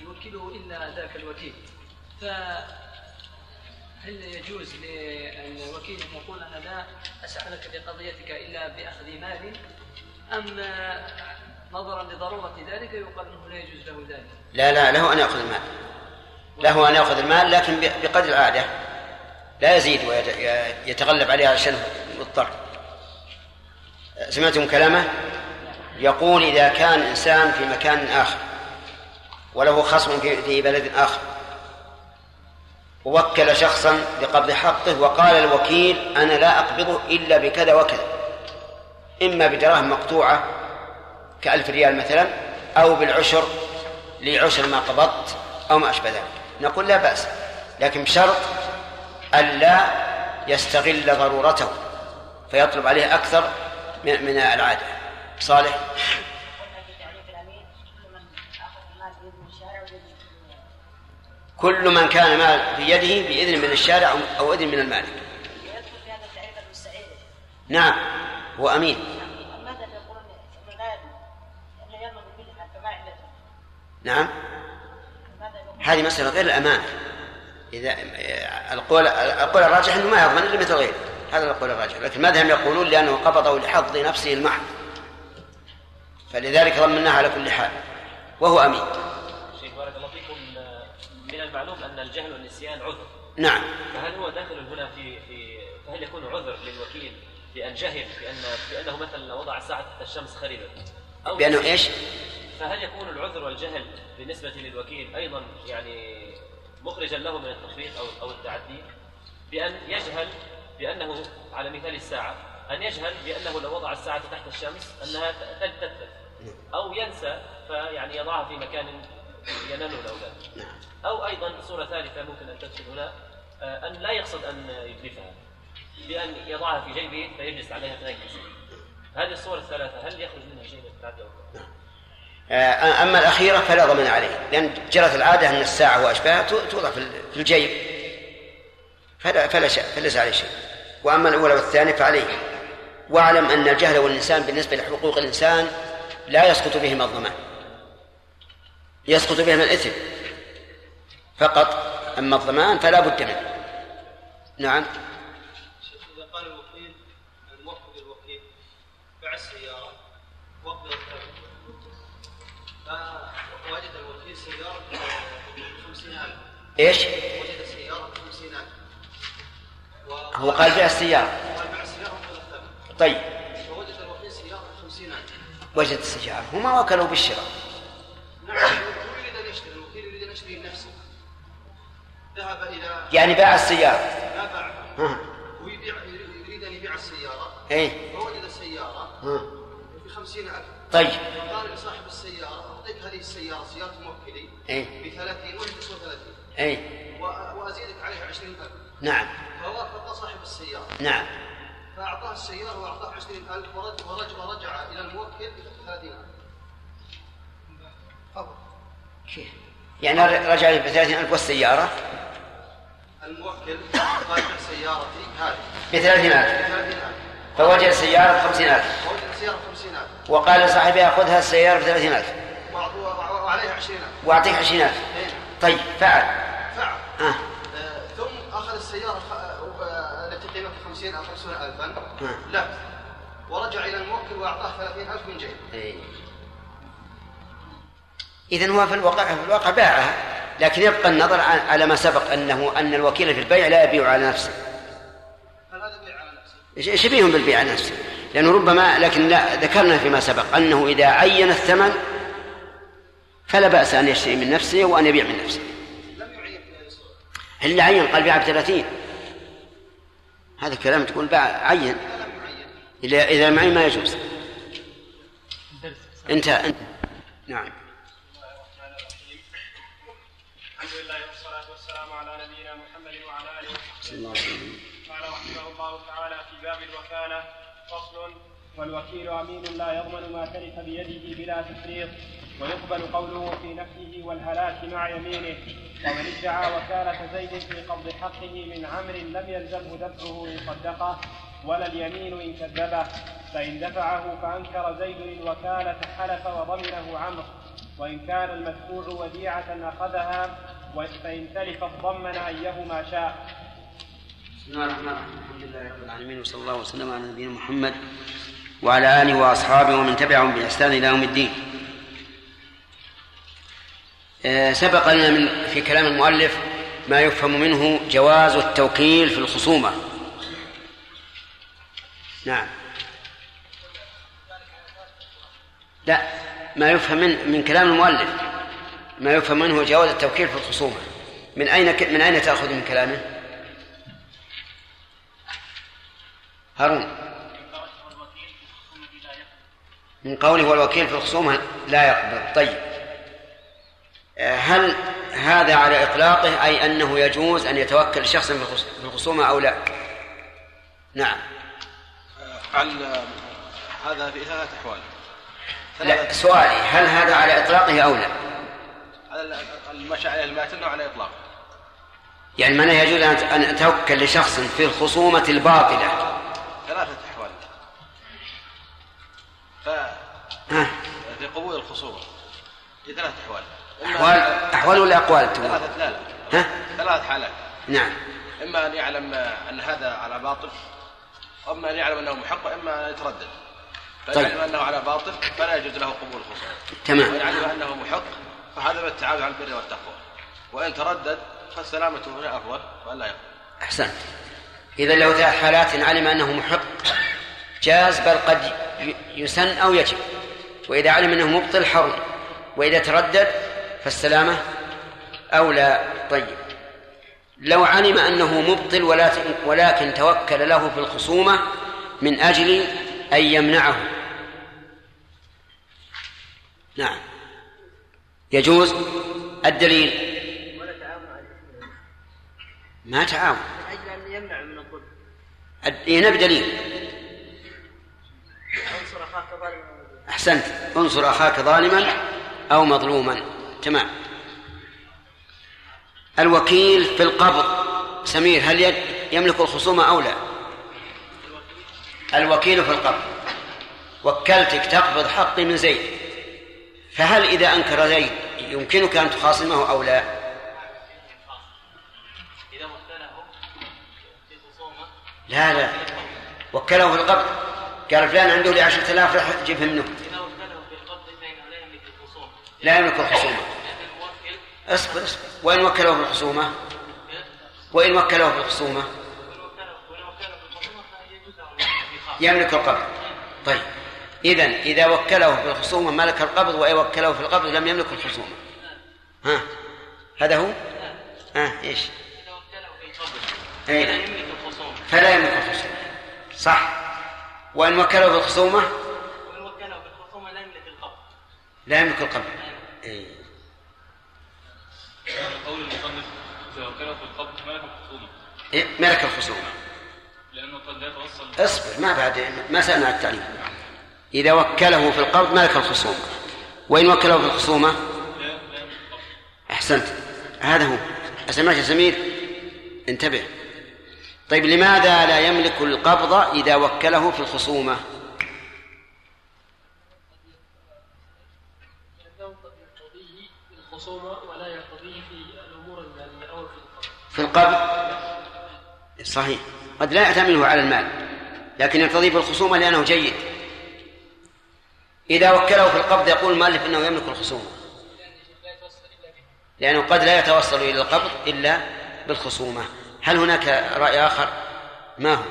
يوكله إلا ذاك الوكيل. فهل يجوز للوكيل أن يقول أنا لا أسعى لك بقضيتك إلا بأخذ مال؟ أم نظرا لضرورة ذلك يقال أنه لا يجوز له ذلك؟ لا لا له أن يأخذ المال. له أن يأخذ المال لكن بقدر العادة لا يزيد ويتغلب عليه علشان يضطر سمعتم كلامه؟ يقول إذا كان إنسان في مكان آخر وله خصم في بلد آخر. ووكل شخصا بقبض حقه وقال الوكيل أنا لا أقبضه إلا بكذا وكذا. إما بدراهم مقطوعة كألف ريال مثلا أو بالعشر لعشر ما قبضت أو ما أشبه ذلك. نقول لا بأس لكن بشرط ألا يستغل ضرورته فيطلب عليه أكثر من من العادة. صالح؟ كل من كان مال في يده بإذن من الشارع أو- إذن من المالك. نعم. هو أمين. نعم. هذه مسألة غير الأمان. إذا القول القول الراجح أنه ما يضمن إلا مثل غيره. هذا القول الراجح لكن المذهب يقولون؟ لأنه قبضه لحظ نفسه المحض فلذلك ضمناه على كل حال. وهو أمين. شيخ بارك الله فيكم. من المعلوم أن الجهل والنسيان عذر. نعم. فهل هو داخل هنا في في فهل يكون عذر للوكيل بان جهل بان بانه مثلا وضع ساعة تحت الشمس خربت أو بأنه إيش؟ فهل يكون العذر والجهل بالنسبة للوكيل أيضا يعني مخرجا له من التفريط أو أو التعدي؟ بأن يجهل بأنه على مثال الساعة أن يجهل بأنه لو وضع الساعة تحت الشمس أنها تلتف أو ينسى فيعني يضعها في مكان يناله الاولاد أو أيضا صوره ثالثة ممكن أن تدخل هنا آه، أن لا يقصد أن يتلفها بأن يضعها في جيبه فيجلس عليها فيجلس هذه الصور الثلاثة هل يخرج منها شيء من التعدي أو لا؟ آه، أما الأخيرة فلا ضمان عليه لأن جرت العادة أن الساعة وأشباهها تو- توضع في الجيب. فلا فلا شيء فليس عليه شيء. وأما الأولى والثانية فعليه. واعلم أن الجهل والإنسان بالنسبة لحقوق الإنسان لا يسقط بهما الضمان يسقط بهما الإثم. فقط أما الضمان فلا بد منه. نعم. قال الوكيل الموكل الوكيل باع السيارة فوجد الوكيل سيارة 50000 إيش؟ وجد سيارة ب 50000 هو قال بيع السيارة. السيارة طيب. الوكيل سيارة ب 50000 وجد السيارة. هما وكلوا بالشراء. نعم يريد أن يشتري الوكيل يريد أن يشتري ذهب إلى يعني باع السيارة. يريد ان يبيع السياره اي فوجد السياره ها ب 50000 طيب. قال لصاحب السياره اعطيك هذه السياره سياره موكلي اي ب 30 وهي تسوى 30 اي و- وأزيدك عليها 20000 نعم. فوافق صاحب السيارة. نعم. فأعطاه السيارة وأعطاه 20000 ورجع ورجع, ورجع إلى الموكل ب 30000 كيف؟ يعني رجع ب 30000 والسيارة؟ الموكل قال سيارتي هذه. ب 30000 ب 30000 فوجد سيارة ب 50000 ووجد السيارة ب 50000 وقال لصاحبها خذها السيارة ب 30000 وأعطوه- وعليها 20000 وأعطيك 20000 إيه. طيب فعل. فعل. ها. آه، السيارة خ- آه، التي قيمتها 50 أو 50 الفا نعم. لا ورجع إلى الموكل وأعطاه 30000 من جيبه إيه. إذا هو في الواقع في الواقع باعها لكن يبقى النظر على ما سبق أنه أن الوكيل في البيع لا يبيع على نفسه هل هذا بيع على نفسه؟ ش- شبيه بالبيع على نفسه لأنه ربما لكن لا ذكرنا فيما سبق أنه إذا عين الثمن فلا بأس أن يشتري من نفسه وأن يبيع من نفسه إلا عين قال بيع بثلاثين هذا كلام تقول باع عين. إذا إذا معين ما يجوز. انتهى انت نعم. الحمد لله والصلاة والسلام على نبينا محمد وعلى آله وصحبه قال رحمه الله تعالى في باب الوكالة فصل والوكيل أمين لا يضمن ما تلف بيده بلا تفريط ويقبل قوله في نفيه والهلاك مع يمينه. ومن ادعى وكالة زيد في قبض حقه من عمر لم يلزمه دفعه إن صدقه ولا اليمين إن كذبه. فإن دفعه فأنكر زيد الوكالة حلف وضمنه عمرو. وإن كان المدفوع وديعة أخذها فإن تلفت ضمن أيهما شاء. بسم الله الرحمن الرحيم. الحمد لله رب العالمين وصلى الله وسلم على نبينا محمد وعلى آله وأصحابه ومن تبعهم بإحسان إلى يوم الدين. آه، سبق لنا من في كلام المؤلف ما يفهم منه جواز التوكيل في الخصومة. نعم. لا ما يفهم من من كلام المؤلف ما يفهم منه جواز التوكيل في الخصومة. من أين ك- من أين تأخذ من كلامه؟ هارون. من قوله والوكيل في الخصومة لا يقبل. طيب. آه، هل هذا على إطلاقه أي أنه يجوز أن يتوكل شخص في الخص- في الخصومة أو لا؟ نعم. على هذا في ثلاث أحوال. لا سؤالي هل هذا على إطلاقه أو لا؟ على المشى عليه الماتن وعلى اطلاق يعني من يجوز أن أتوكل لشخص في الخصومة الباطلة. ثلاثة ف في قبول الخصومة في ثلاث أحوال. إما أحوال أحوال ولا أقوال ثلاثة لا لا ها؟ ثلاث حالات. نعم. إما أن يعلم أن هذا على باطل وأما أن يعلم أنه محق وإما أن يتردد. فإن طيب. يعلم أنه على باطل فلا يجوز له قبول الخصومه تمام. وإن علم أنه محق فهذا التعاون على البر والتقوى. وإن تردد فالسلامة هنا أفضل وان لا يقبل أحسنت. إذا له ثلاث حالات علم أنه محق جاز بل قد يسن أو يجب. وإذا علم أنه مبطل حرم. وإذا تردد فالسلامة أولى. طيب. لو علم أنه مبطل ولكن, توكل له في الخصومة من أجل أن يمنعه. نعم. يجوز الدليل. ما تعاون. من أجل أن يمنع من الظلم. الد- هنا بدليل انصر ظالما. أحسنت. انصر أخاك ظالما أو مظلوما. تمام. الوكيل في القبض سمير هل يملك الخصومة أو لا؟ الوكيل في القبض وكلتك تقبض حقي من زيد. فهل إذا أنكر زيد يمكنك أن تخاصمه أو لا؟ لا لا. وكله في القبض قال فلان عنده لي عشرة آلاف راح جيبها منه. لا يملك الخصومة اصبر اصبر وإن وكله في الخصومة. وإن وكله في الخصومة. وإن وكله وإن وكله في الخصومة فيجوز له أن يخاف يملك القبض. طيب. إذا إذا وكله في الخصومة ملك القبض وإن وكله في القبض لم يملك الخصومة. ها؟ هذا هو؟ ها إيش؟ إذا وكله في القبض أي. فلا يملك الخصومة. فلا يملك الخصومة. صح. وإن وكله بالخصومة؟ وإن وكله بالخصومة لا يملك القبض لا يملك القبض إيه. قول المصنف إذا وكله في القبض ملك الخصومة. إيه، ملك الخصومة. لأنه قد لا يتوصل. اصبر ما بعد ما سألنا عن التعليم. إذا وكله في القبض ملك الخصومة. وإن وكله في الخصومة؟ لا لا يملك القبض أحسنت. هذا هو. أسمعت يا سمير؟ انتبه. طيب لماذا لا يملك القبض إذا وكله في الخصومة؟ في القبض؟ صحيح. قد لا يعتمده على المال لكن يقتضي في الخصومة لأنه جيد. إذا وكله في القبض يقول المؤلف أنه يملك الخصومة. لأنه قد لا يتوصل إلى القبض إلا بالخصومة. هل هناك رأي آخر؟ ما هو؟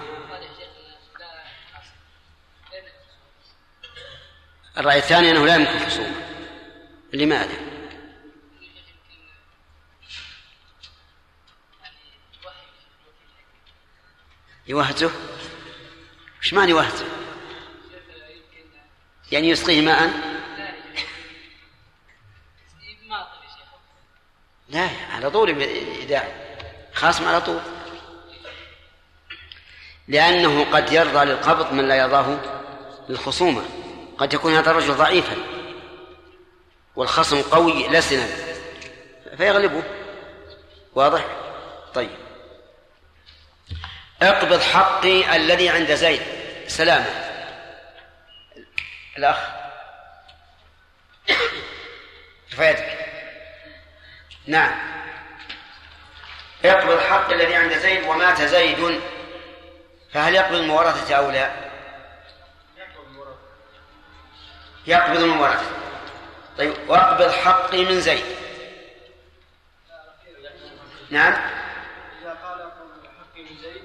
الرأي الثاني أنه لا يملك الخصومة لماذا يوهته؟ وش معنى يوهته؟ يعني يسقيه ماء؟ لا على طول إذا خاصم على طول. لأنه قد يرضى للقبض من لا يرضاه للخصومة. قد يكون هذا الرجل ضعيفا والخصم قوي لسنا. فيغلبه. واضح؟ طيب. اقبض حقي الذي عند زيد. سلامة. الأخ. كفايتك. نعم. اقبض حق الذي عند زيد ومات زيد. فهل يقبض المورثة أو لا؟ يقبض المورثة. طيب واقبض حقي من زيد. نعم. إذا قال حقي من زيد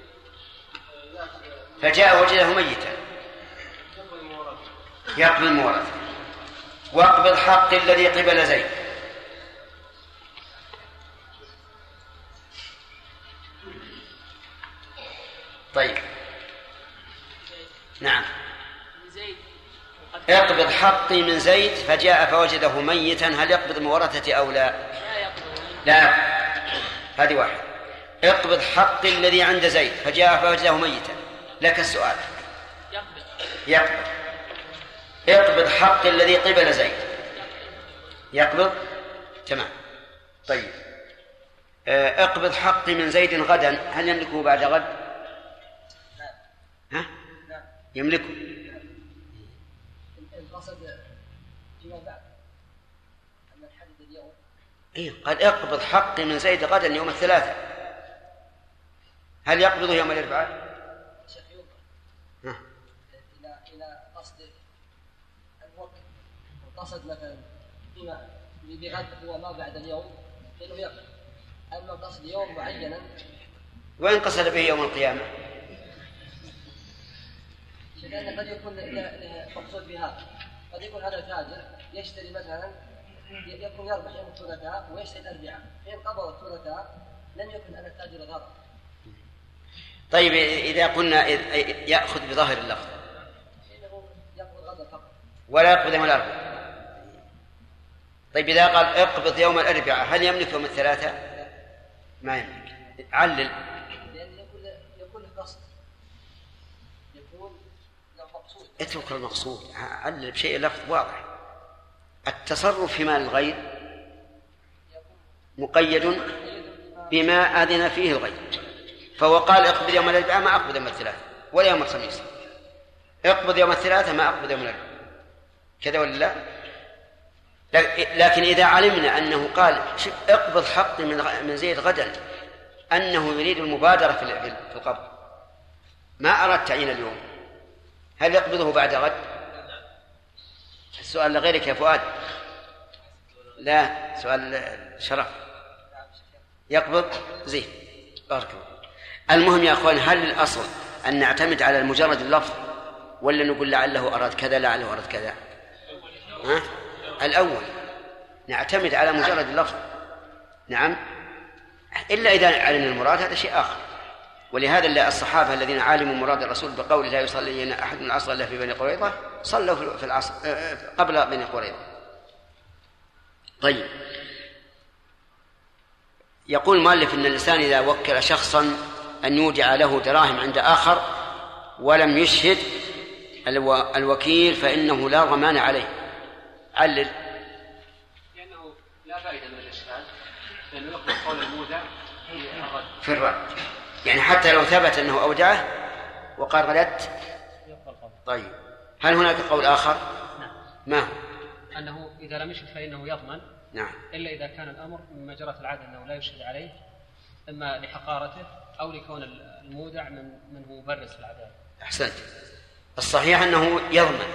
فجاء وجده ميتا. يقبل المورثة. واقبض حق الذي قبل زيد. طيب. نعم. اقبض حقي من زيد فجاء فوجده ميتا. هل يقبض المورثة أو لا؟ لا يقبض. هذه واحدة. اقبض حقي الذي عند زيد فجاء فوجده ميتا. لك السؤال. يقبض. اقبض حق الذي قبل زيد. يقبض؟ تمام. طيب. آه، اقبض حقي من زيد غدا. هل يملكه بعد غد؟ يملكه. إيه قال اقبض حقي من زيد غدا يوم الثلاثاء هل يقبضه يوم الاربعاء؟ شيخ ينظر. إلى إلى قصد الوقت. قصد مثلا فيما بغد هو ما بعد اليوم فإنه يقبل أما قصد يوم معينا وإن قصد به يوم القيامة؟ لأن قد يكون ل- ل- مقصود بهذا قد يكون هذا تاجر يشتري مثلا يكون يربح يوم الثلاثاء ويشتري الأربعاء. فإن قبض الثلاثاء لم يكن أن التاجر غرق طيب إذا قلنا يأخذ بظاهر اللفظ. ولا يقبض يوم الأربعاء. طيب إذا قال اقبض يوم الأربعاء هل يملك يوم الثلاثاء؟ ما يملك. علل لأن يكون يكون له قصد يكون له مقصود اترك المقصود. علل بشيء لفظ واضح. التصرف في مال الغير مقيد بما أذن فيه الغير. فهو قال اقبض يوم الأربعاء ما أقبض يوم الثلاثاء ولا يوم الخميس. اقبض يوم الثلاثاء ما أقبض يوم الأربعاء. كذا ولا لا؟ لكن إذا علمنا أنه قال اقبض حقي من من زيد غدا أنه يريد المبادرة في ال- في القبض. ما أراد تعيين اليوم. هل يقبضه بعد غد؟ السؤال لغيرك يا فؤاد. لا سؤال شرف. يقبض؟ زين بارك الله المهم يا أخوان هل الأصل أن نعتمد على مجرد اللفظ ولا نقول لعله أراد كذا لعله أراد كذا؟ ها؟ الأول نعتمد على مجرد اللفظ. نعم. إلا إذا علمنا المراد هذا شيء آخر. ولهذا الصحابة الذين علموا مراد الرسول بقول لا يصلي أحد من العصر إلا في بني قريظة صلوا في العصر قبل بني قريظة. طيب. يقول المؤلف إن الإنسان إذا وكل شخصا أن يودع له دراهم عند آخر ولم يشهد الوكيل فإنه لا ضمان عليه. علل. لأنه لا فائدة من الإشهاد لأنه يقبل قول المودع في الرد. يعني حتى لو ثبت أنه أودعه وقال رددت طيب هل هناك قول آخر؟ نعم ما هو؟ أنه إذا لم يشهد فإنه يضمن نعم إلا إذا كان الأمر مما جرت العاده أنه لا يشهد عليه إما لحقارته أو لكون المودع من من هو مبرز في العداله. أحسنت. الصحيح أنه يضمن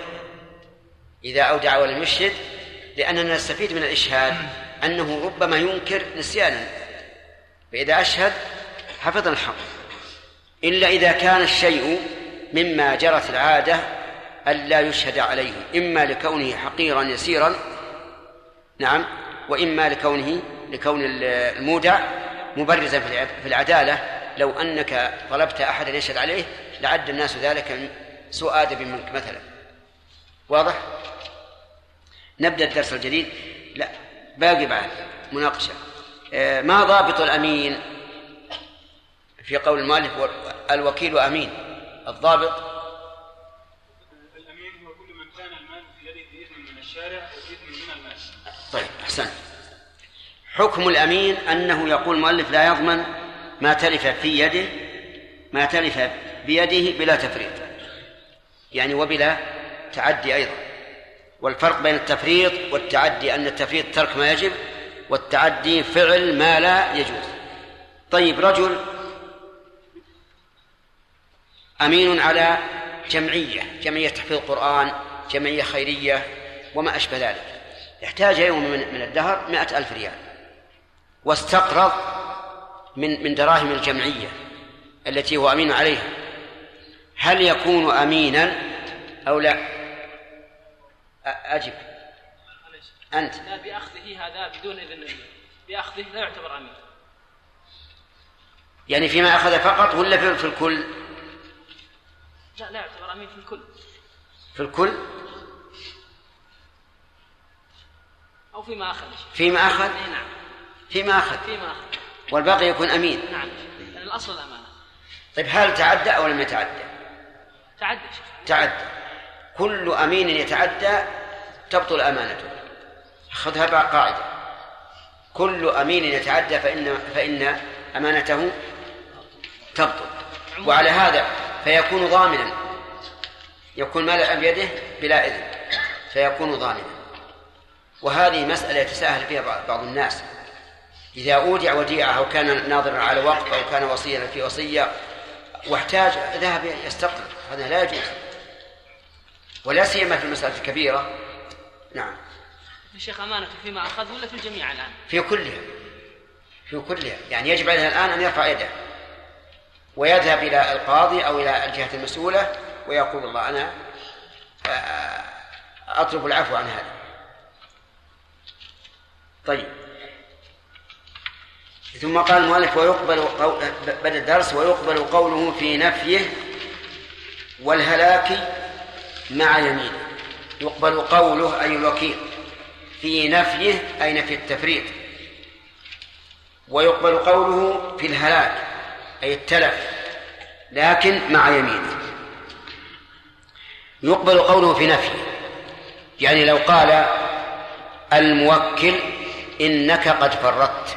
إذا أودع ولم يشهد لأننا نستفيد من الإشهاد أنه ربما ينكر نسيانا فإذا أشهد حفظ الحق. إلا إذا كان الشيء مما جرت العادة الا يشهد عليه. إما لكونه حقيرا يسيرا نعم وإما لكونه لكون المودع مبرزا في العدالة. لو أنك طلبت أحدا يشهد عليه لعد الناس ذلك سوء أدب منك مثلا. واضح؟ نبدأ الدرس الجديد. لا باقي بعد. مناقشة. آه، ما ضابط الأمين؟ في قول المؤلف الوكيل أمين. الضابط الأمين هو كل من كان المال في يده بإذن من الشارع وبإذن من المال. طيب أحسنت. حكم الأمين أنه يقول المؤلف لا يضمن ما تلف في يده ما تلف بيده بلا تفريط. يعني وبلا تعدي أيضا. والفرق بين التفريط والتعدي أن التفريط ترك ما يجب والتعدي فعل ما لا يجوز. طيب رجل أمين على جمعية جمعية تحفيظ القرآن جمعية خيرية وما أشبه ذلك. احتاج يوم من الدهر مائة ألف ريال. واستقرض من من دراهم الجمعية التي هو أمين عليها. هل يكون أمينا أو لا؟ أجب. أنت. لا بأخذه هذا بدون إذن بأخذه لا يعتبر أمين. يعني فيما أخذ فقط ولا في الكل؟ لا لا يعتبر أمين في الكل. في الكل؟ أو فيما أخذ فيما أخذ نعم. فيما أخذ فيما أخذ والباقي يكون أمين. نعم. لأن الأصل الأمانة. طيب هل تعدى أو لم يتعدى؟ تعدى. تعدى. كل أمين يتعدى تبطل أمانته. خذها قاعدة. كل أمين يتعدى فإن فإن أمانته تبطل. وعلى هذا فيكون ضامنا. يكون مال بيده بلا إذن. فيكون ضامنا. وهذه مسألة يتساهل فيها بعض الناس. إذا أودع وديعة أو كان ناظرا على وقف أو كان وصيا في وصية واحتاج ذهب يستقرض هذا لا يجوز. ولا سيما في المسألة الكبيرة. نعم. الشيخ أمانة فيما أخذ ولا في الجميع الآن؟ في كلها. في كلها. يعني يجب عليه الآن أن يرفع يده. ويذهب إلى القاضي أو إلى الجهة المسؤولة ويقول الله أنا آه، أطلب العفو عن هذا. طيب. ثم قال المؤلف ويقبل بدأ الدرس ويقبل قوله في نفيه والهلاك مع يمينه. يقبل قوله أي الوكيل. في نفيه أي نفي التفريط. ويقبل قوله في الهلاك. أي التلف لكن مع يمينه. يقبل قوله في نفيه يعني لو قال الموكل إنك قد فرطت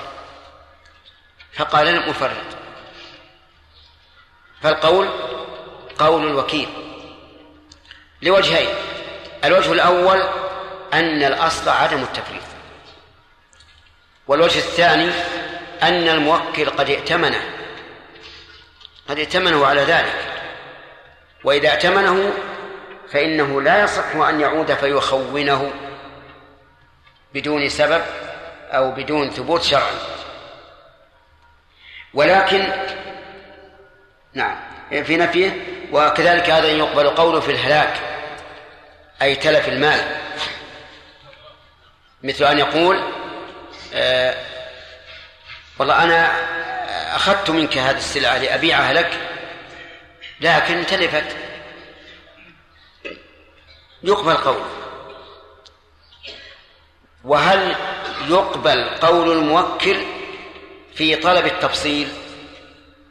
فقال لم أفرط فالقول قول الوكيل لوجهين الوجه الأول أن الأصل عدم التفريط والوجه الثاني أن الموكل قد ائتمنه قد ائتمنه على ذلك. وإذا ائتمنه فإنه لا يصح أن يعود فيخونه بدون سبب أو بدون ثبوت شرعي. ولكن نعم في نفيه وكذلك هذا يقبل قوله في الهلاك أي تلف المال. مثل أن يقول آه والله أنا أخذت منك هذه السلعة لأبيعها لك لكن تلفت. يقبل قوله وهل يقبل قول الموكل في طلب التفصيل؟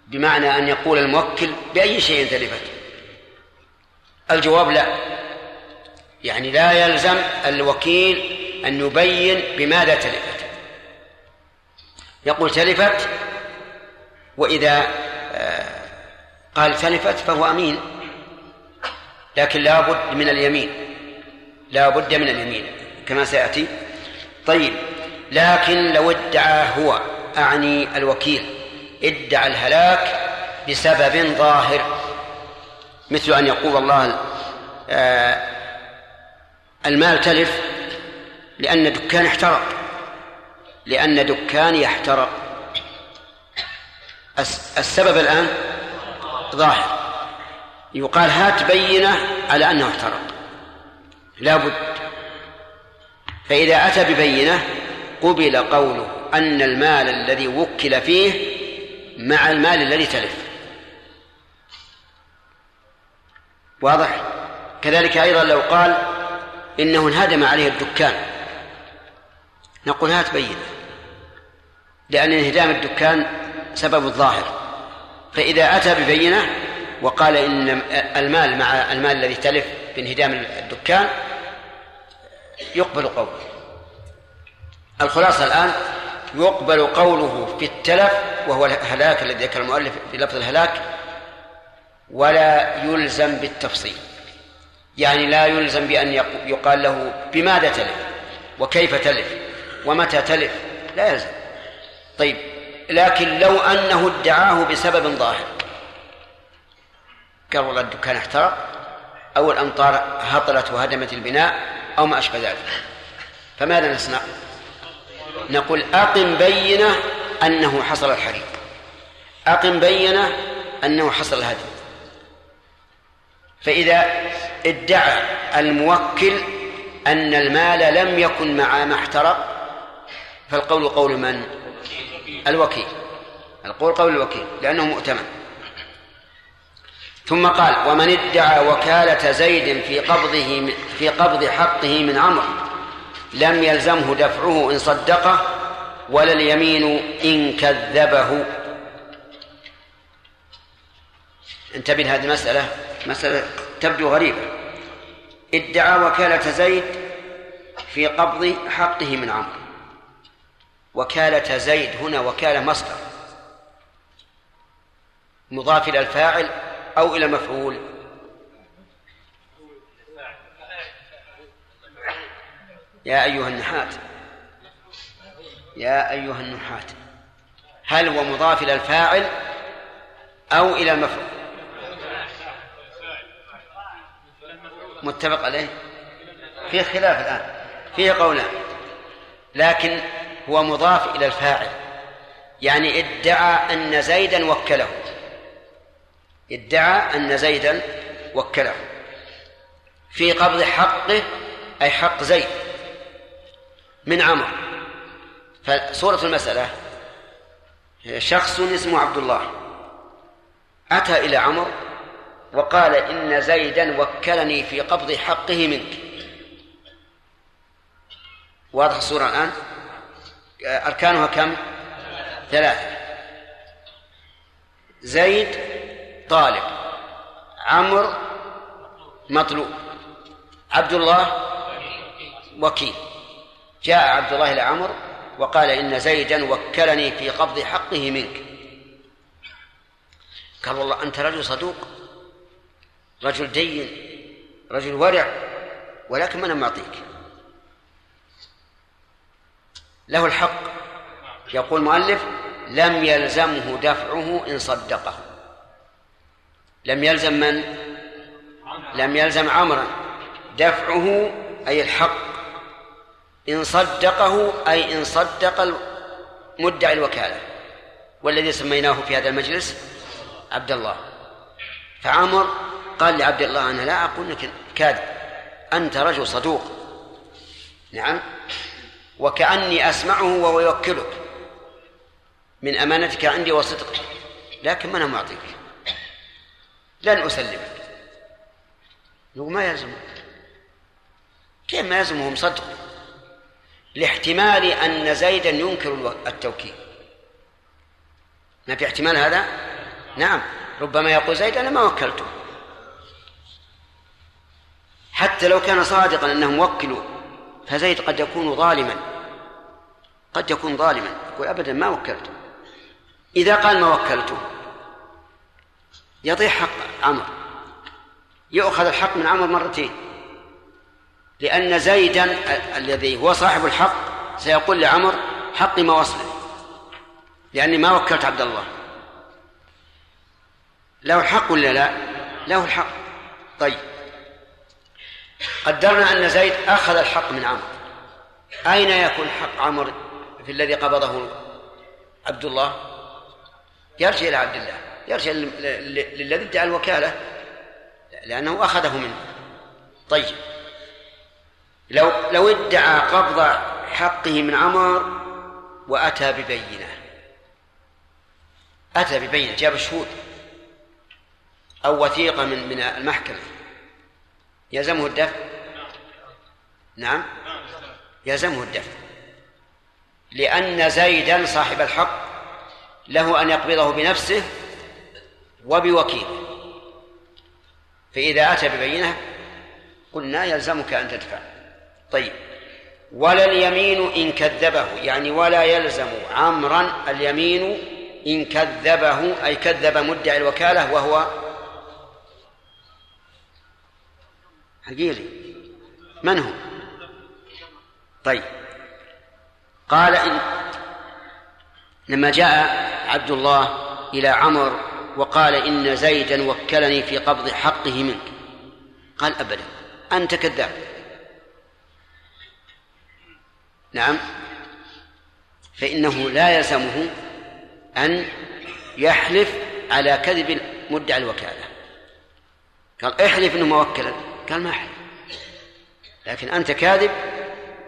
بمعنى أن يقول الموكل بأي شيء تلفت. الجواب لا. يعني لا يلزم الوكيل أن يبين بماذا تلفت. يقول تلفت وإذا آه، قال تلفت فهو أمين. لكن لا بد من اليمين. لا بد من اليمين كما سيأتي. طيب لكن لو ادعى هو أعني الوكيل ادعى الهلاك بسبب ظاهر مثل أن يقول الله آه المال تلف لأن دكان احترق. لأن دكاني احترق السبب الآن ظاهر. يقال هات بينة على أنه احترق لا بد. فإذا أتى ببينة قبل قوله أن المال الذي وكل فيه مع المال الذي تلف. واضح؟ كذلك أيضا لو قال إنه انهدم عليه الدكان. نقول هات بينة. لأن انهدام الدكان سبب الظاهر. فإذا أتى ببينة وقال إن المال مع المال الذي تلف بانهدام الدكان يقبل قوله. الخلاصة الآن يقبل قوله في التلف وهو الهلاك الذي ذكر المؤلف في لفظ الهلاك ولا يلزم بالتفصيل. يعني لا يلزم بأن يقال له بماذا تلف؟ وكيف تلف؟ ومتى تلف؟ لا يلزم. طيب لكن لو أنه ادعاه بسبب ظاهر. قال والله الدكان احترق. أو الأمطار هطلت وهدمت البناء أو ما أشبه ذلك. فماذا نصنع؟ نقول أقم بينة أنه حصل الحريق. أقم بينة أنه حصل الهدم. فإذا ادعى الموكل أن المال لم يكن مع ما احترق فالقول قول من؟ الوكيل. القول قول الوكيل لأنه مؤتمن. ثم قال ومن ادعى وكالة زيد في قبضه في قبض حقه من عمرو لم يلزمه دفعه إن صدقه ولا اليمين إن كذبه. انتبه لهذه المسألة. مسألة تبدو غريبة. ادعى وكالة زيد في قبض حقه من عمرو. وكالة زيد هنا وكالة مصدر. مضاف إلى الفاعل أو إلى مفعول. يا أيها النحات. يا أيها النحات. هل هو مضاف إلى الفاعل أو إلى المفعول متفق عليه؟ فيه خلاف الآن. فيه قولان. لكن هو مضاف إلى الفاعل. يعني ادعى أن زيدا وكله. ادعى أن زيدا وكله. في قبض حقه أي حق زيد. من عمر. فصورة المسألة شخص اسمه عبد الله. أتى إلى عمر وقال إن زيدا وكلني في قبض حقه منك. واضح الصورة الآن؟ أركانها كم؟ ثلاثة. زيد طالب. عمرو مطلوب. عبد الله وكيل. جاء عبد الله إلى عمرو وقال إن زيدا وكلني في قبض حقه منك. قال والله أنت رجل صدوق رجل دين رجل ورع ولكن من معطيك له الحق. يقول المؤلف لم يلزمه دفعه إن صدقه. لم يلزم من؟ لم يلزم عمرا. دفعه أي الحق. إن صدقه أي إن صدق مدعي الوكالة. والذي سميناه في هذا المجلس عبد الله. فعمر قال لعبد الله أنا لا أقول لك كاذب. أنت رجل صدوق. نعم. وكأني أسمعه وهو يوكلك. من أمانتك عندي وصدقك لكن ما أنا معطيك لن أسلمك. يقول ما يلزمك؟ كيف ما يلزمهم صدق؟ لاحتمال أن زيدا ينكر التوكيل. ما في احتمال هذا؟ نعم ربما يقول زيد أنا ما وكلته. حتى لو كان صادقا أنه موكل فزيد قد يكون ظالما. قد يكون ظالما. يقول أبدا ما وكلته إذا قال ما وكلته يضيع حق عمرو يؤخذ الحق من عمرو مرتين. لأن زيدا الذي هو صاحب الحق سيقول لعمر حقي ما وصله. لأني ما وكلت عبد الله. له الحق ولا لا؟ له الحق. طيب. قدرنا أن زيد أخذ الحق من عمرو أين يكون حق عمرو في الذي قبضه عبد الله يرجع إلى عبد الله يرجع للذي ادعى الوكالة لأنه أخذه منه. طيب. لو لو ادعى قبض حقه من عمر وأتى ببينة. أتى ببينة جاب شهود أو وثيقة من من المحكمة. يلزمه الدفع؟ نعم. يلزمه الدفع. لأن زيدا صاحب الحق له أن يقبضه بنفسه وبوكيل فإذا أتى ببينة قلنا يلزمك أن تدفع. طيب. ولا اليمين إن كذبه يعني ولا يلزم عمرا اليمين إن كذبه أي كذب مدعي الوكالة وهو حقيقي. من هو؟ طيب. قال إن لما جاء عبد الله إلى عمر وقال إن زيدا وكلني في قبض حقه منك. قال أبدا أنت كذاب. نعم. فإنه لا يلزمه أن يحلف على كذب مدعي الوكالة. قال احلف إنه موكلا. قال ما أحلف. لكن أنت كاذب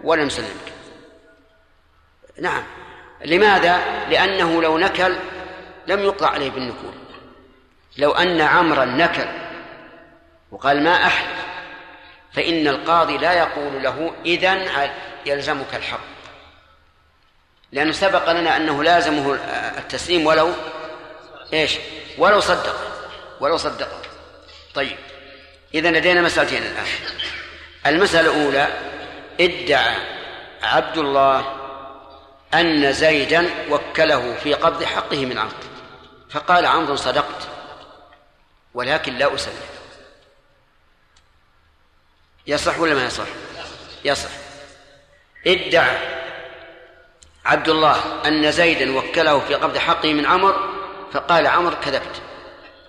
ولم سلمك نعم. لماذا؟ لأنه لو نكل لم يقطع عليه بالنكول. لو أن عمرا نكل وقال ما احلف فإن القاضي لا يقول له إذن يلزمك الحق. لأنه سبق لنا أنه لازمه التسليم ولو إيش؟ ولو صدق ولو صدق. طيب إذا لدينا مسألتين الآن. المسألة الأولى ادعى عبد الله أن زيدا وكله في قبض حقه من عمرو فقال عمرو صدقت ولكن لا أسلم. يصح ولا ما يصح؟ يصح. ادعى عبد الله أن زيدا وكله في قبض حقه من عمر فقال عمر كذبت.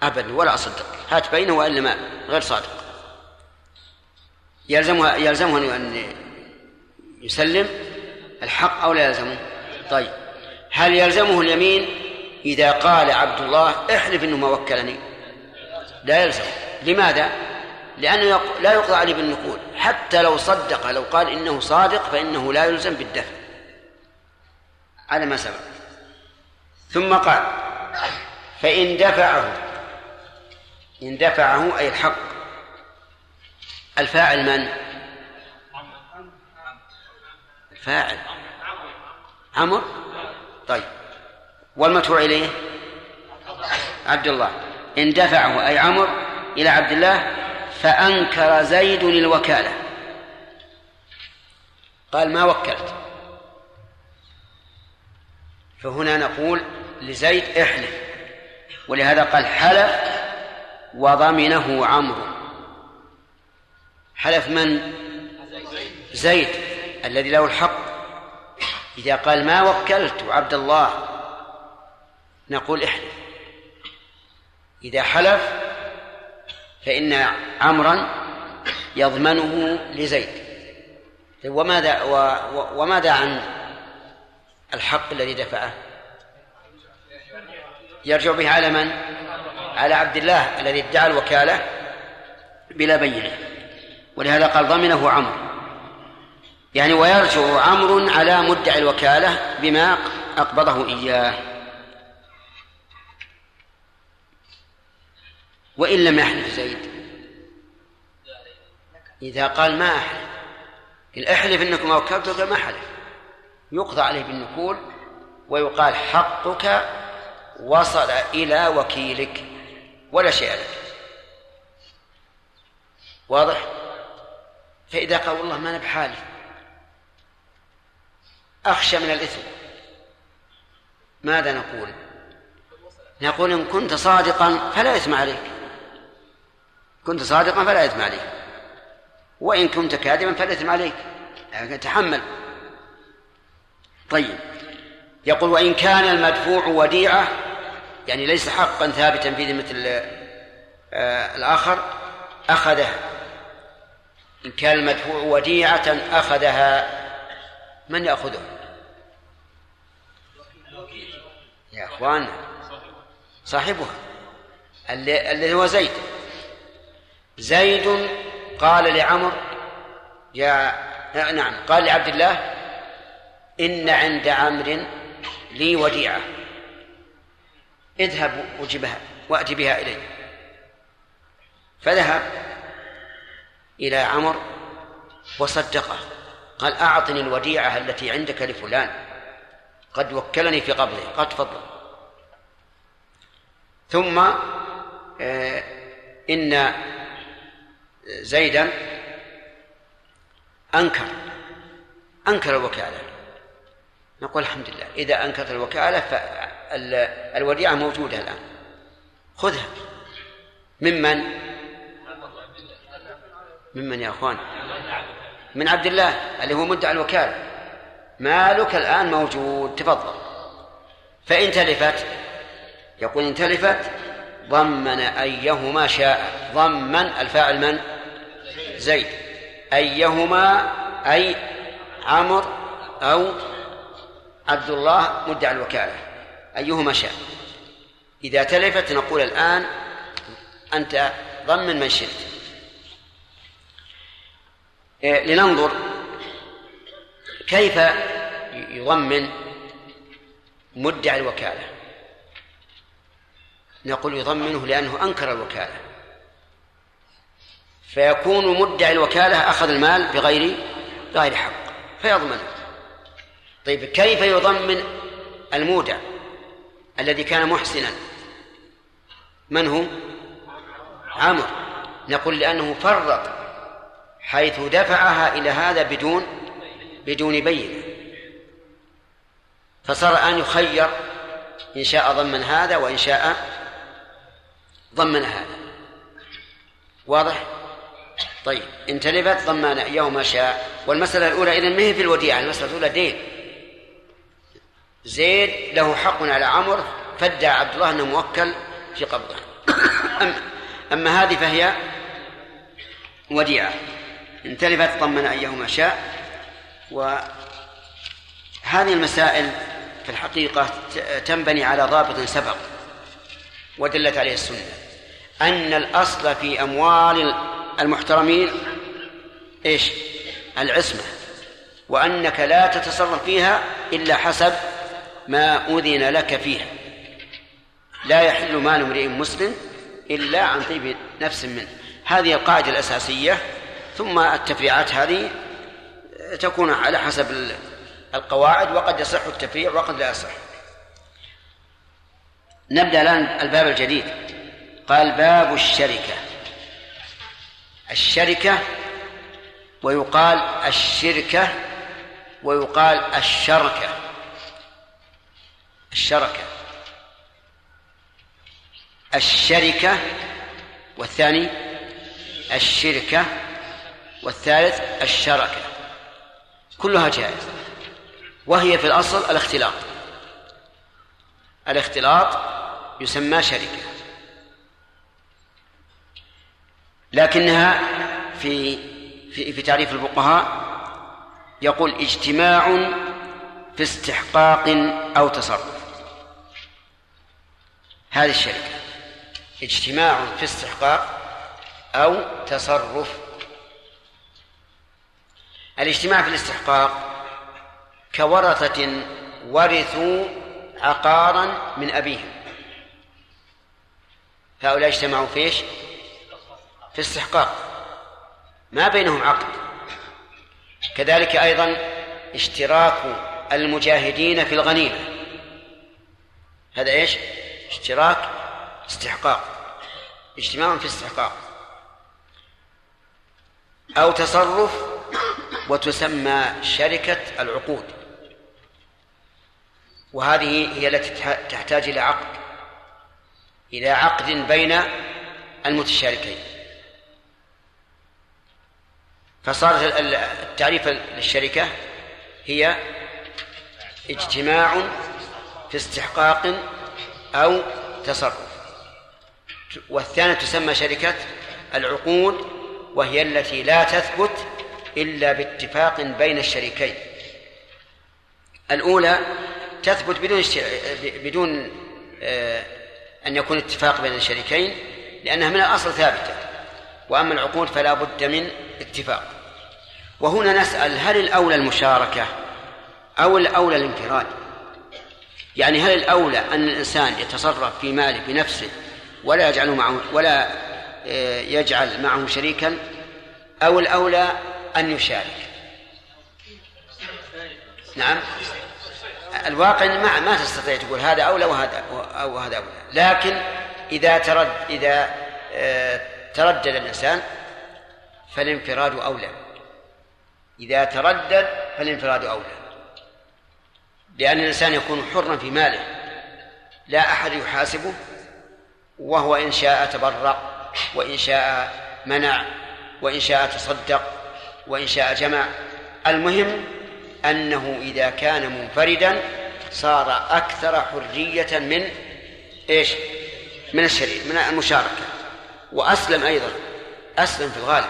أبدا ولا أصدق. هات بينه وإلا ما غير صادق. يلزمه يلزمه أن يسلم. الحق أو لا يلزمه؟ طيب هل يلزمه اليمين؟ إذا قال عبد الله احلف أنه ما وكلني لا يلزم. لماذا؟ لأنه لا يقضى عليه بالنقول حتى لو صدق لو قال إنه صادق فإنه لا يلزم بالدفع. على ما سبق. ثم قال فإن دفعه إن دفعه أي الحق. الفاعل من؟ الفاعل. عمر؟ طيب. والمدفوع إليه؟ عبد الله إن دفعه أي عمر إلى عبد الله فأنكر زيد الوكالة. قال ما وكلت. فهنا نقول لزيد احلف. ولهذا قال حلف وضمنه عمرو. حلف من؟ زيد الذي له الحق. إذا قال ما وكلت عبد الله نقول احلف. إذا حلف فإن عمرا يضمنه لزيد. وماذا وماذا عن الحق الذي دفعه؟ يرجع به على من؟ على عبد الله الذي ادعى الوكالة بلا بينة. ولهذا قال ضمنه عمرو. يعني ويرجع عمر على مدعي الوكالة بما أقبضه إياه. وإن لم يحلف زيد. إذا قال ما أحلف. قل أحلف إنكم أوكلتك ما حلف. يقضى عليه بالنكول ويقال حقك وصل إلى وكيلك ولا شيء لك واضح؟ فإذا قال والله ما أنا بحالف. أخشى من الإثم. ماذا نقول؟ نقول إن كنت صادقا فلا إثم عليك. كنت صادقا فلا إثم عليك. وإن كنت كاذبا فلا إثم عليك. يعني تحمل. طيب. يقول وإن كان المدفوع وديعة يعني ليس حقا ثابتا في ذمة آه، الآخر أخذها. إن كان المدفوع وديعة أخذها. من يأخذها يا أخوان. صاحبها. الذي هو زيد. زيد قال لعمر يا نعم قال لعبد الله إن عند عمرو لي وديعة. اذهب وجبها وأتي بها إلي. فذهب إلى عمر وصدقه. قال أعطني الوديعة التي عندك لفلان. قد وكلني في قبضه قال تفضل. ثم آه إن زيدا أنكر أنكر الوكالة. نقول الحمد لله إذا أنكرت الوكالة فالوديعة موجودة الآن. خذها. ممن؟ ممن يا أخوان؟ من عبد الله اللي هو مدعي الوكالة. مالك الآن موجود تفضل. فإن تلفت يقول إن تلفت ضمن أيهما شاء. ضمن الفاعل من؟ زيد. أيهما؟ أي عمر أو عبد الله مدعي الوكالة. أيهما شاء. إذا تلفت نقول الآن أنت ضمن من شئت. إيه، لننظر كيف يضمن مدعي الوكالة. نقول يضمنه لأنه أنكر الوكالة. فيكون مدعي الوكالة أخذ المال بغير غير حق فيضمنه طيب كيف يضمن المودع الذي كان محسنا؟ من هو؟ عمر نقول لأنه فرط حيث دفعها إلى هذا بدون بدون بينة. فصار أن يخير إن شاء ضمن هذا وإن شاء ضمن هذا. واضح؟ طيب إن تلفت ضمن يوم شاء. والمسألة الأولى إذن ما هي في الوديعة؟ المسألة الأولى دين. زيد له حق على عمر فادعى عبد الله أنه موكل في قبضه. أما هذه فهي وديعة. إن تلفت ضمن أيهما شاء. وهذه المسائل في الحقيقة تنبني على ضابط سبق ودلت عليه السنة. أن الأصل في أموال المحترمين إيش؟ العصمة وأنك لا تتصرف فيها إلا حسب ما أذن لك فيها. لا يحل مال امرئ مسلم إلا عن طيب نفس منه. هذه القاعدة الأساسية ثم التفريعات هذه تكون على حسب القواعد وقد يصح التفريع وقد لا يصح. نبدأ الآن الباب الجديد. قال باب الشركة. الشركة ويقال الشركة ويقال الشركة. الشركة. الشركة والثاني الشركة والثالث الشركة. كلها جائزة. وهي في الأصل الاختلاط. الاختلاط يسمى شركة. لكنها في في, في تعريف الفقهاء يقول اجتماع في استحقاق أو تصرف. هذه الشركة. اجتماع في استحقاق أو تصرف. الاجتماع في الاستحقاق كورثة ورثوا عقارا من أبيهم. هؤلاء اجتمعوا في إيش؟ في استحقاق ما بينهم عقد. كذلك أيضا اشتراك المجاهدين في الغنيمة. هذا إيش؟ اشتراك استحقاق. اجتماع في استحقاق أو تصرف وتسمى شركة العقود. وهذه هي التي تحتاج إلى عقد. إلى عقد بين المتشاركين. فصار التعريف للشركة هي اجتماع في استحقاق أو تصرف. والثانية تسمى شركة العقود وهي التي لا تثبت إلا باتفاق بين الشريكين. الأولى تثبت بدون بدون آه، أن يكون اتفاق بين الشريكين لأنها من الأصل ثابتة. وأما العقود فلا بد من اتفاق. وهنا نسأل هل الأولى المشاركة أو الأولى الانفراد؟ يعني هل الأولى أن الإنسان يتصرف في ماله بنفسه ولا يجعل معه ولا آه، يجعل معه شريكا؟ أو الأولى أن يشارك؟ نعم. الواقع ما ما تستطيع تقول هذا أولى وهذا أو هذا أولى. لكن إذا ترد إذا آه، تردد الإنسان فالانفراد أولى. إذا تردد فالانفراد أولى. لأن الإنسان يكون حرا في ماله. لا أحد يحاسبه وهو إن شاء تبرع وإن شاء منع وإن شاء تصدق وإن شاء جمع. المهم أنه إذا كان منفردا صار أكثر حرية من إيش؟ من الشريك من المشاركة. وأسلم أيضا. أسلم في الغالب.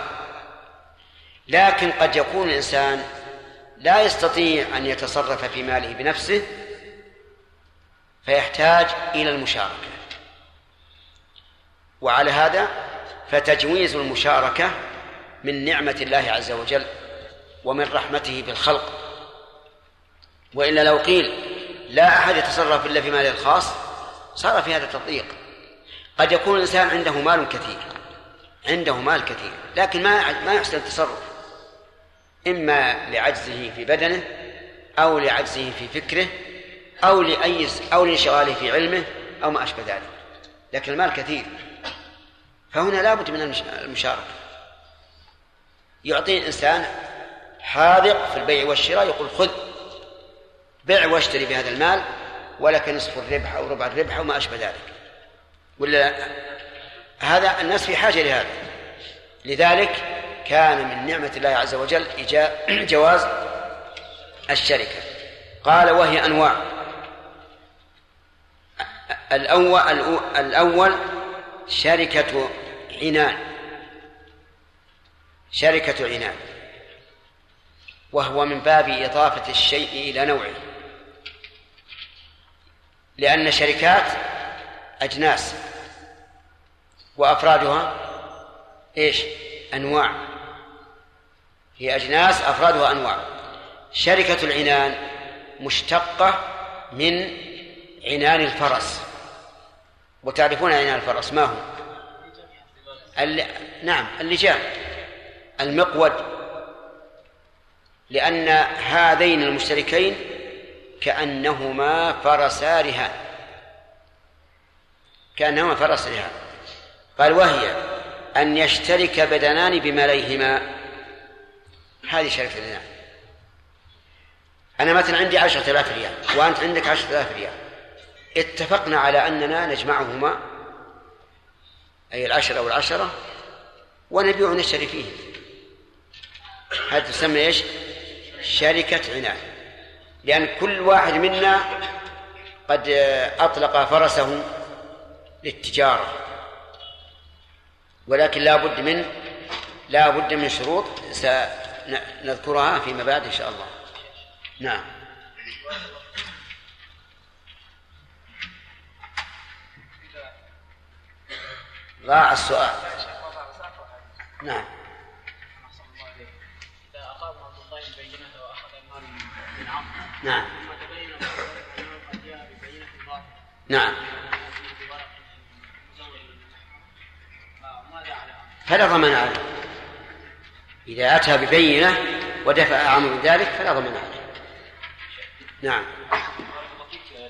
لكن قد يكون الإنسان لا يستطيع أن يتصرف في ماله بنفسه فيحتاج إلى المشاركة. وعلى هذا فتجويز المشاركة من نعمة الله عز وجل ومن رحمته بالخلق وإلا لو قيل لا أحد يتصرف إلا في ماله الخاص صار في هذا تضييق قد يكون الإنسان عنده مال كثير عنده مال كثير لكن ما ما يحسن التصرف. إما لعجزه في بدنه أو لعجزه في فكره أو لأي أو لانشغاله في علمه أو ما أشبه ذلك. لكن المال كثير. فهنا لابد من المشاركة. يعطي الإنسان حاذق في البيع والشراء يقول خذ بع واشتري بهذا المال ولك نصف الربح أو ربع الربح أو ما أشبه ذلك. ولا هذا الناس في حاجة لهذا. لذلك كان من نعمة الله عز وجل جواز الشركة. قال وهي أنواع. الأول الأول شركة عنان. شركة عنان. وهو من باب إضافة الشيء إلى نوعه. لأن شركات أجناس. وأفرادها إيش؟ أنواع. هي أجناس أفرادها أنواع. شركة العنان مشتقة من عنان الفرس. وتعرفون عنان الفرس ما هو؟ الل... نعم اللجام المقود. لأن هذين المشتركين كأنهما فرسا رهان. كأنهما فرس رهان قال وهي أن يشترك بدنان بماليهما هذه شركة الرهان أنا مثلا عندي عشرة آلاف ريال وأنت عندك عشرة آلاف ريال. اتفقنا على أننا نجمعهما أي العشرة والعشرة ونبيع ونشتري فيه. هذا تسمى إيش؟ شركة عنان لأن كل واحد منا قد أطلق فرسه للتجارة. ولكن لا بد من لا بد من شروط سنذكرها فيما بعد إن شاء الله. نعم. ضاع السؤال. نعم. إذا أقام عبد الله البينة وأخذ المال من عمرو نعم ثم تبين له أنه قد جاء ببينة باطلة نعم فلا ضمان عليه. إذا أتى ببينة ودفع عمرو ذلك فلا ضمان عليه. نعم.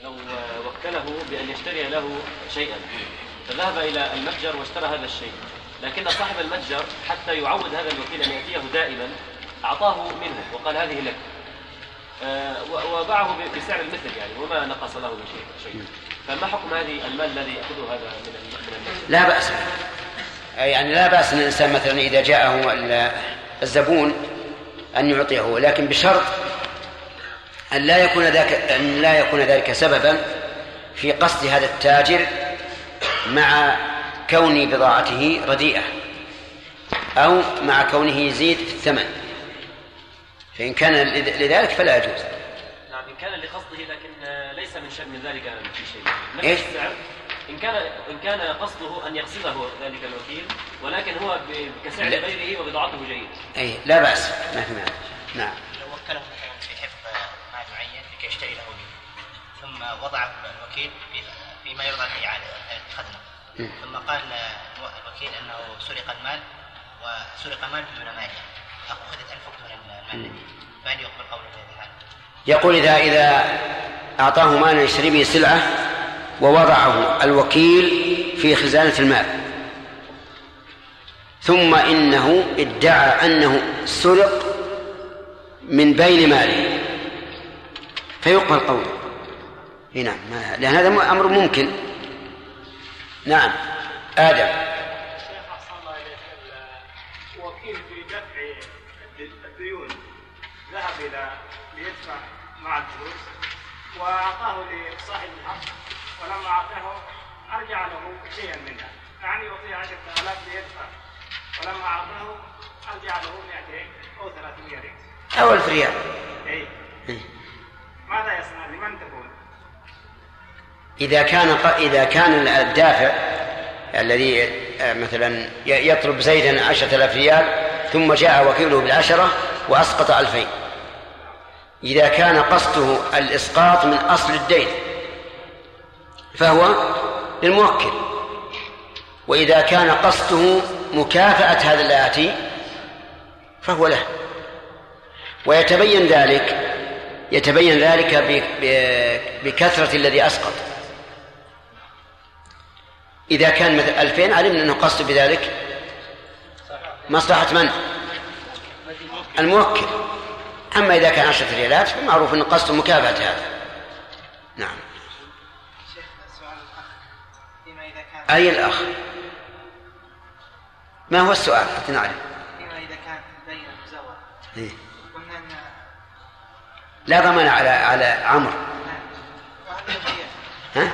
لو وكله بأن يشتري له شيئا فذهب إلى المتجر واشترى هذا الشيء. لكن صاحب المتجر حتى يعود هذا الوكيل أن يأتيه دائما أعطاه منه وقال هذه لك. آه، وباعه بسعر المثل يعني وما نقص له من شيء شيء. فما حكم هذه المال الذي يأخذه هذا من المتجر؟ لا بأس يعني لا بأس أن الإنسان مثلا إذا جاءه ال- الزبون أن يعطيه لكن بشرط أن لا يكون ذاك أن لا يكون ذلك سببا في قصد هذا التاجر مع كون بضاعته رديئة أو مع كونه يزيد في الثمن. فإن كان لذلك فلا يجوز. نعم إن كان لقصده لكن ليس من شأن من ذلك في شيء؟ نفس السعر. إن كان إن كان قصده أن يقصده ذلك الوكيل ولكن هو كسعر. غيره وبضاعته جيدة أي لا بأس. ما في مانع. نعم. لو وكله مثلا في حفظ مال معين لكي يشتري له به ثم وضع الوكيل في فيما يرضى الإعادة الخزنة م. ثم قال الوكيل أنه سرق المال وسرق مال دون مال. أخذت أنفق من المال. الذي فهل يقبل قوله في هذه الحالة؟ يقول إذا إذا أعطاه مالا يشتري به سلعة ووضعه الوكيل في خزانة المال. ثم إنه ادعى أنه سرق من بين ماله. فيقبل قوله. نعم لأن هذا أمر ممكن. نعم. آدم. الوكيل في دفع الديون. ذهب إلى ليدفع مع الفلوس وأعطاه لصاحب الحق. ولما أعطاه أرجع له شيئا منها. يعني يعطيه 10000 ليدفع ولما أعطاه أرجع له 200 أو 300 ريال. أو ألف ريال. إيه. ماذا يصنع لمن تكون؟ إذا كان إذا كان الدافع الذي آه، مثلا يطلب زيدا عشرة آلاف ريال ثم جاء وكيله بالعشرة وأسقط ألفين. إذا كان قصده الإسقاط من أصل الدين. فهو للموكل وإذا كان قصده مكافأة هذا الآتي فهو له. ويتبين ذلك يتبين ذلك بكثرة الذي أسقط. إذا كان مثل ألفين علمنا أنه قصد بذلك. مصلحة من؟ الموكل. أما إذا كان عشرة ريالات فمعروف أن قصد مكافأة هذا. نعم. أي الأخ ما هو السؤال؟ حتى نعرف فيما إذا كان بين مزور إيه. قلنا أن لا ضمان على على عمرو. ها؟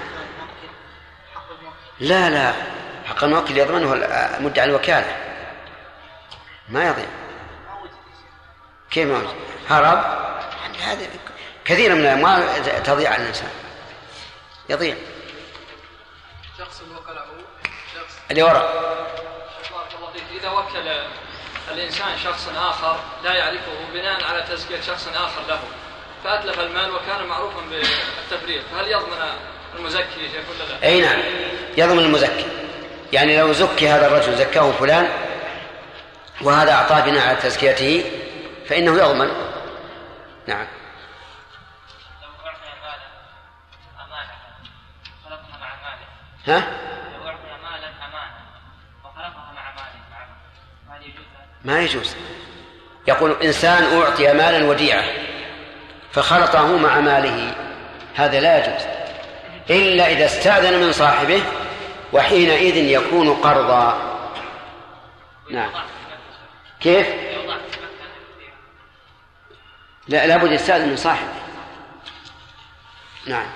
لا لا. حق الموكل يضمنه مدعي الوكالة. ما يضيع. كيف ما وجد؟ هرب؟ هذا كثير من الأموال تضيع على الإنسان. يضيع. شخص وكله. شخص. اللي وراء بارك الله فيك. إذا وكل الإنسان شخص آخر لا يعرفه بناء على تزكية شخص آخر له. فأتلف المال وكان معروفا بالتفريط فهل يضمن المزكي شيخ ولا لا؟ أي نعم. يضمن المزكي. يعني لو زكي هذا الرجل زكاه فلان وهذا أعطاه بناء على تزكيته فإنه يضمن. نعم. ها؟ لو أعطي مالا أمانة مع ماله هل يجوز؟ ما يجوز. يقول إنسان أعطي مالا وديعة فخلطه مع ماله. هذا لا يجوز. إلا إذا استأذن من صاحبه وحينئذ يكون قرضا. نعم. كيف؟ لا لابد يستأذن من صاحبه. نعم.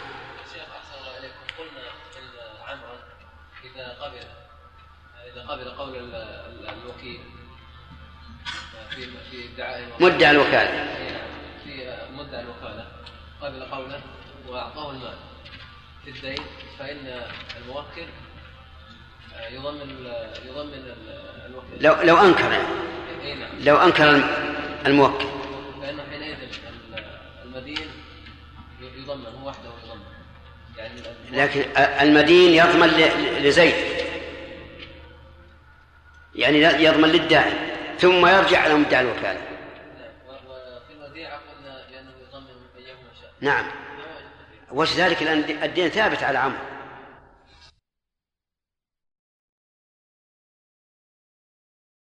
قبل قول ال- ال- الوكيل. في في ادعاء مدعي الوكالة. في مدعي الوكالة قبل قوله وأعطاه المال. في الدين فإن الموكل يضمن يضمن ال- الوكيل. لو لو أنكر. يعني لو أنكر الم- الموكل. فإنه حينئذ ال- المدين يضمن هو وحده يضمن. يعني لكن المدين يضمن لزيد. يعني يضمن للداعي ثم يرجع على مدعي الوكالة. نعم. وش ذلك؟ لأن الدين ثابت على عمرو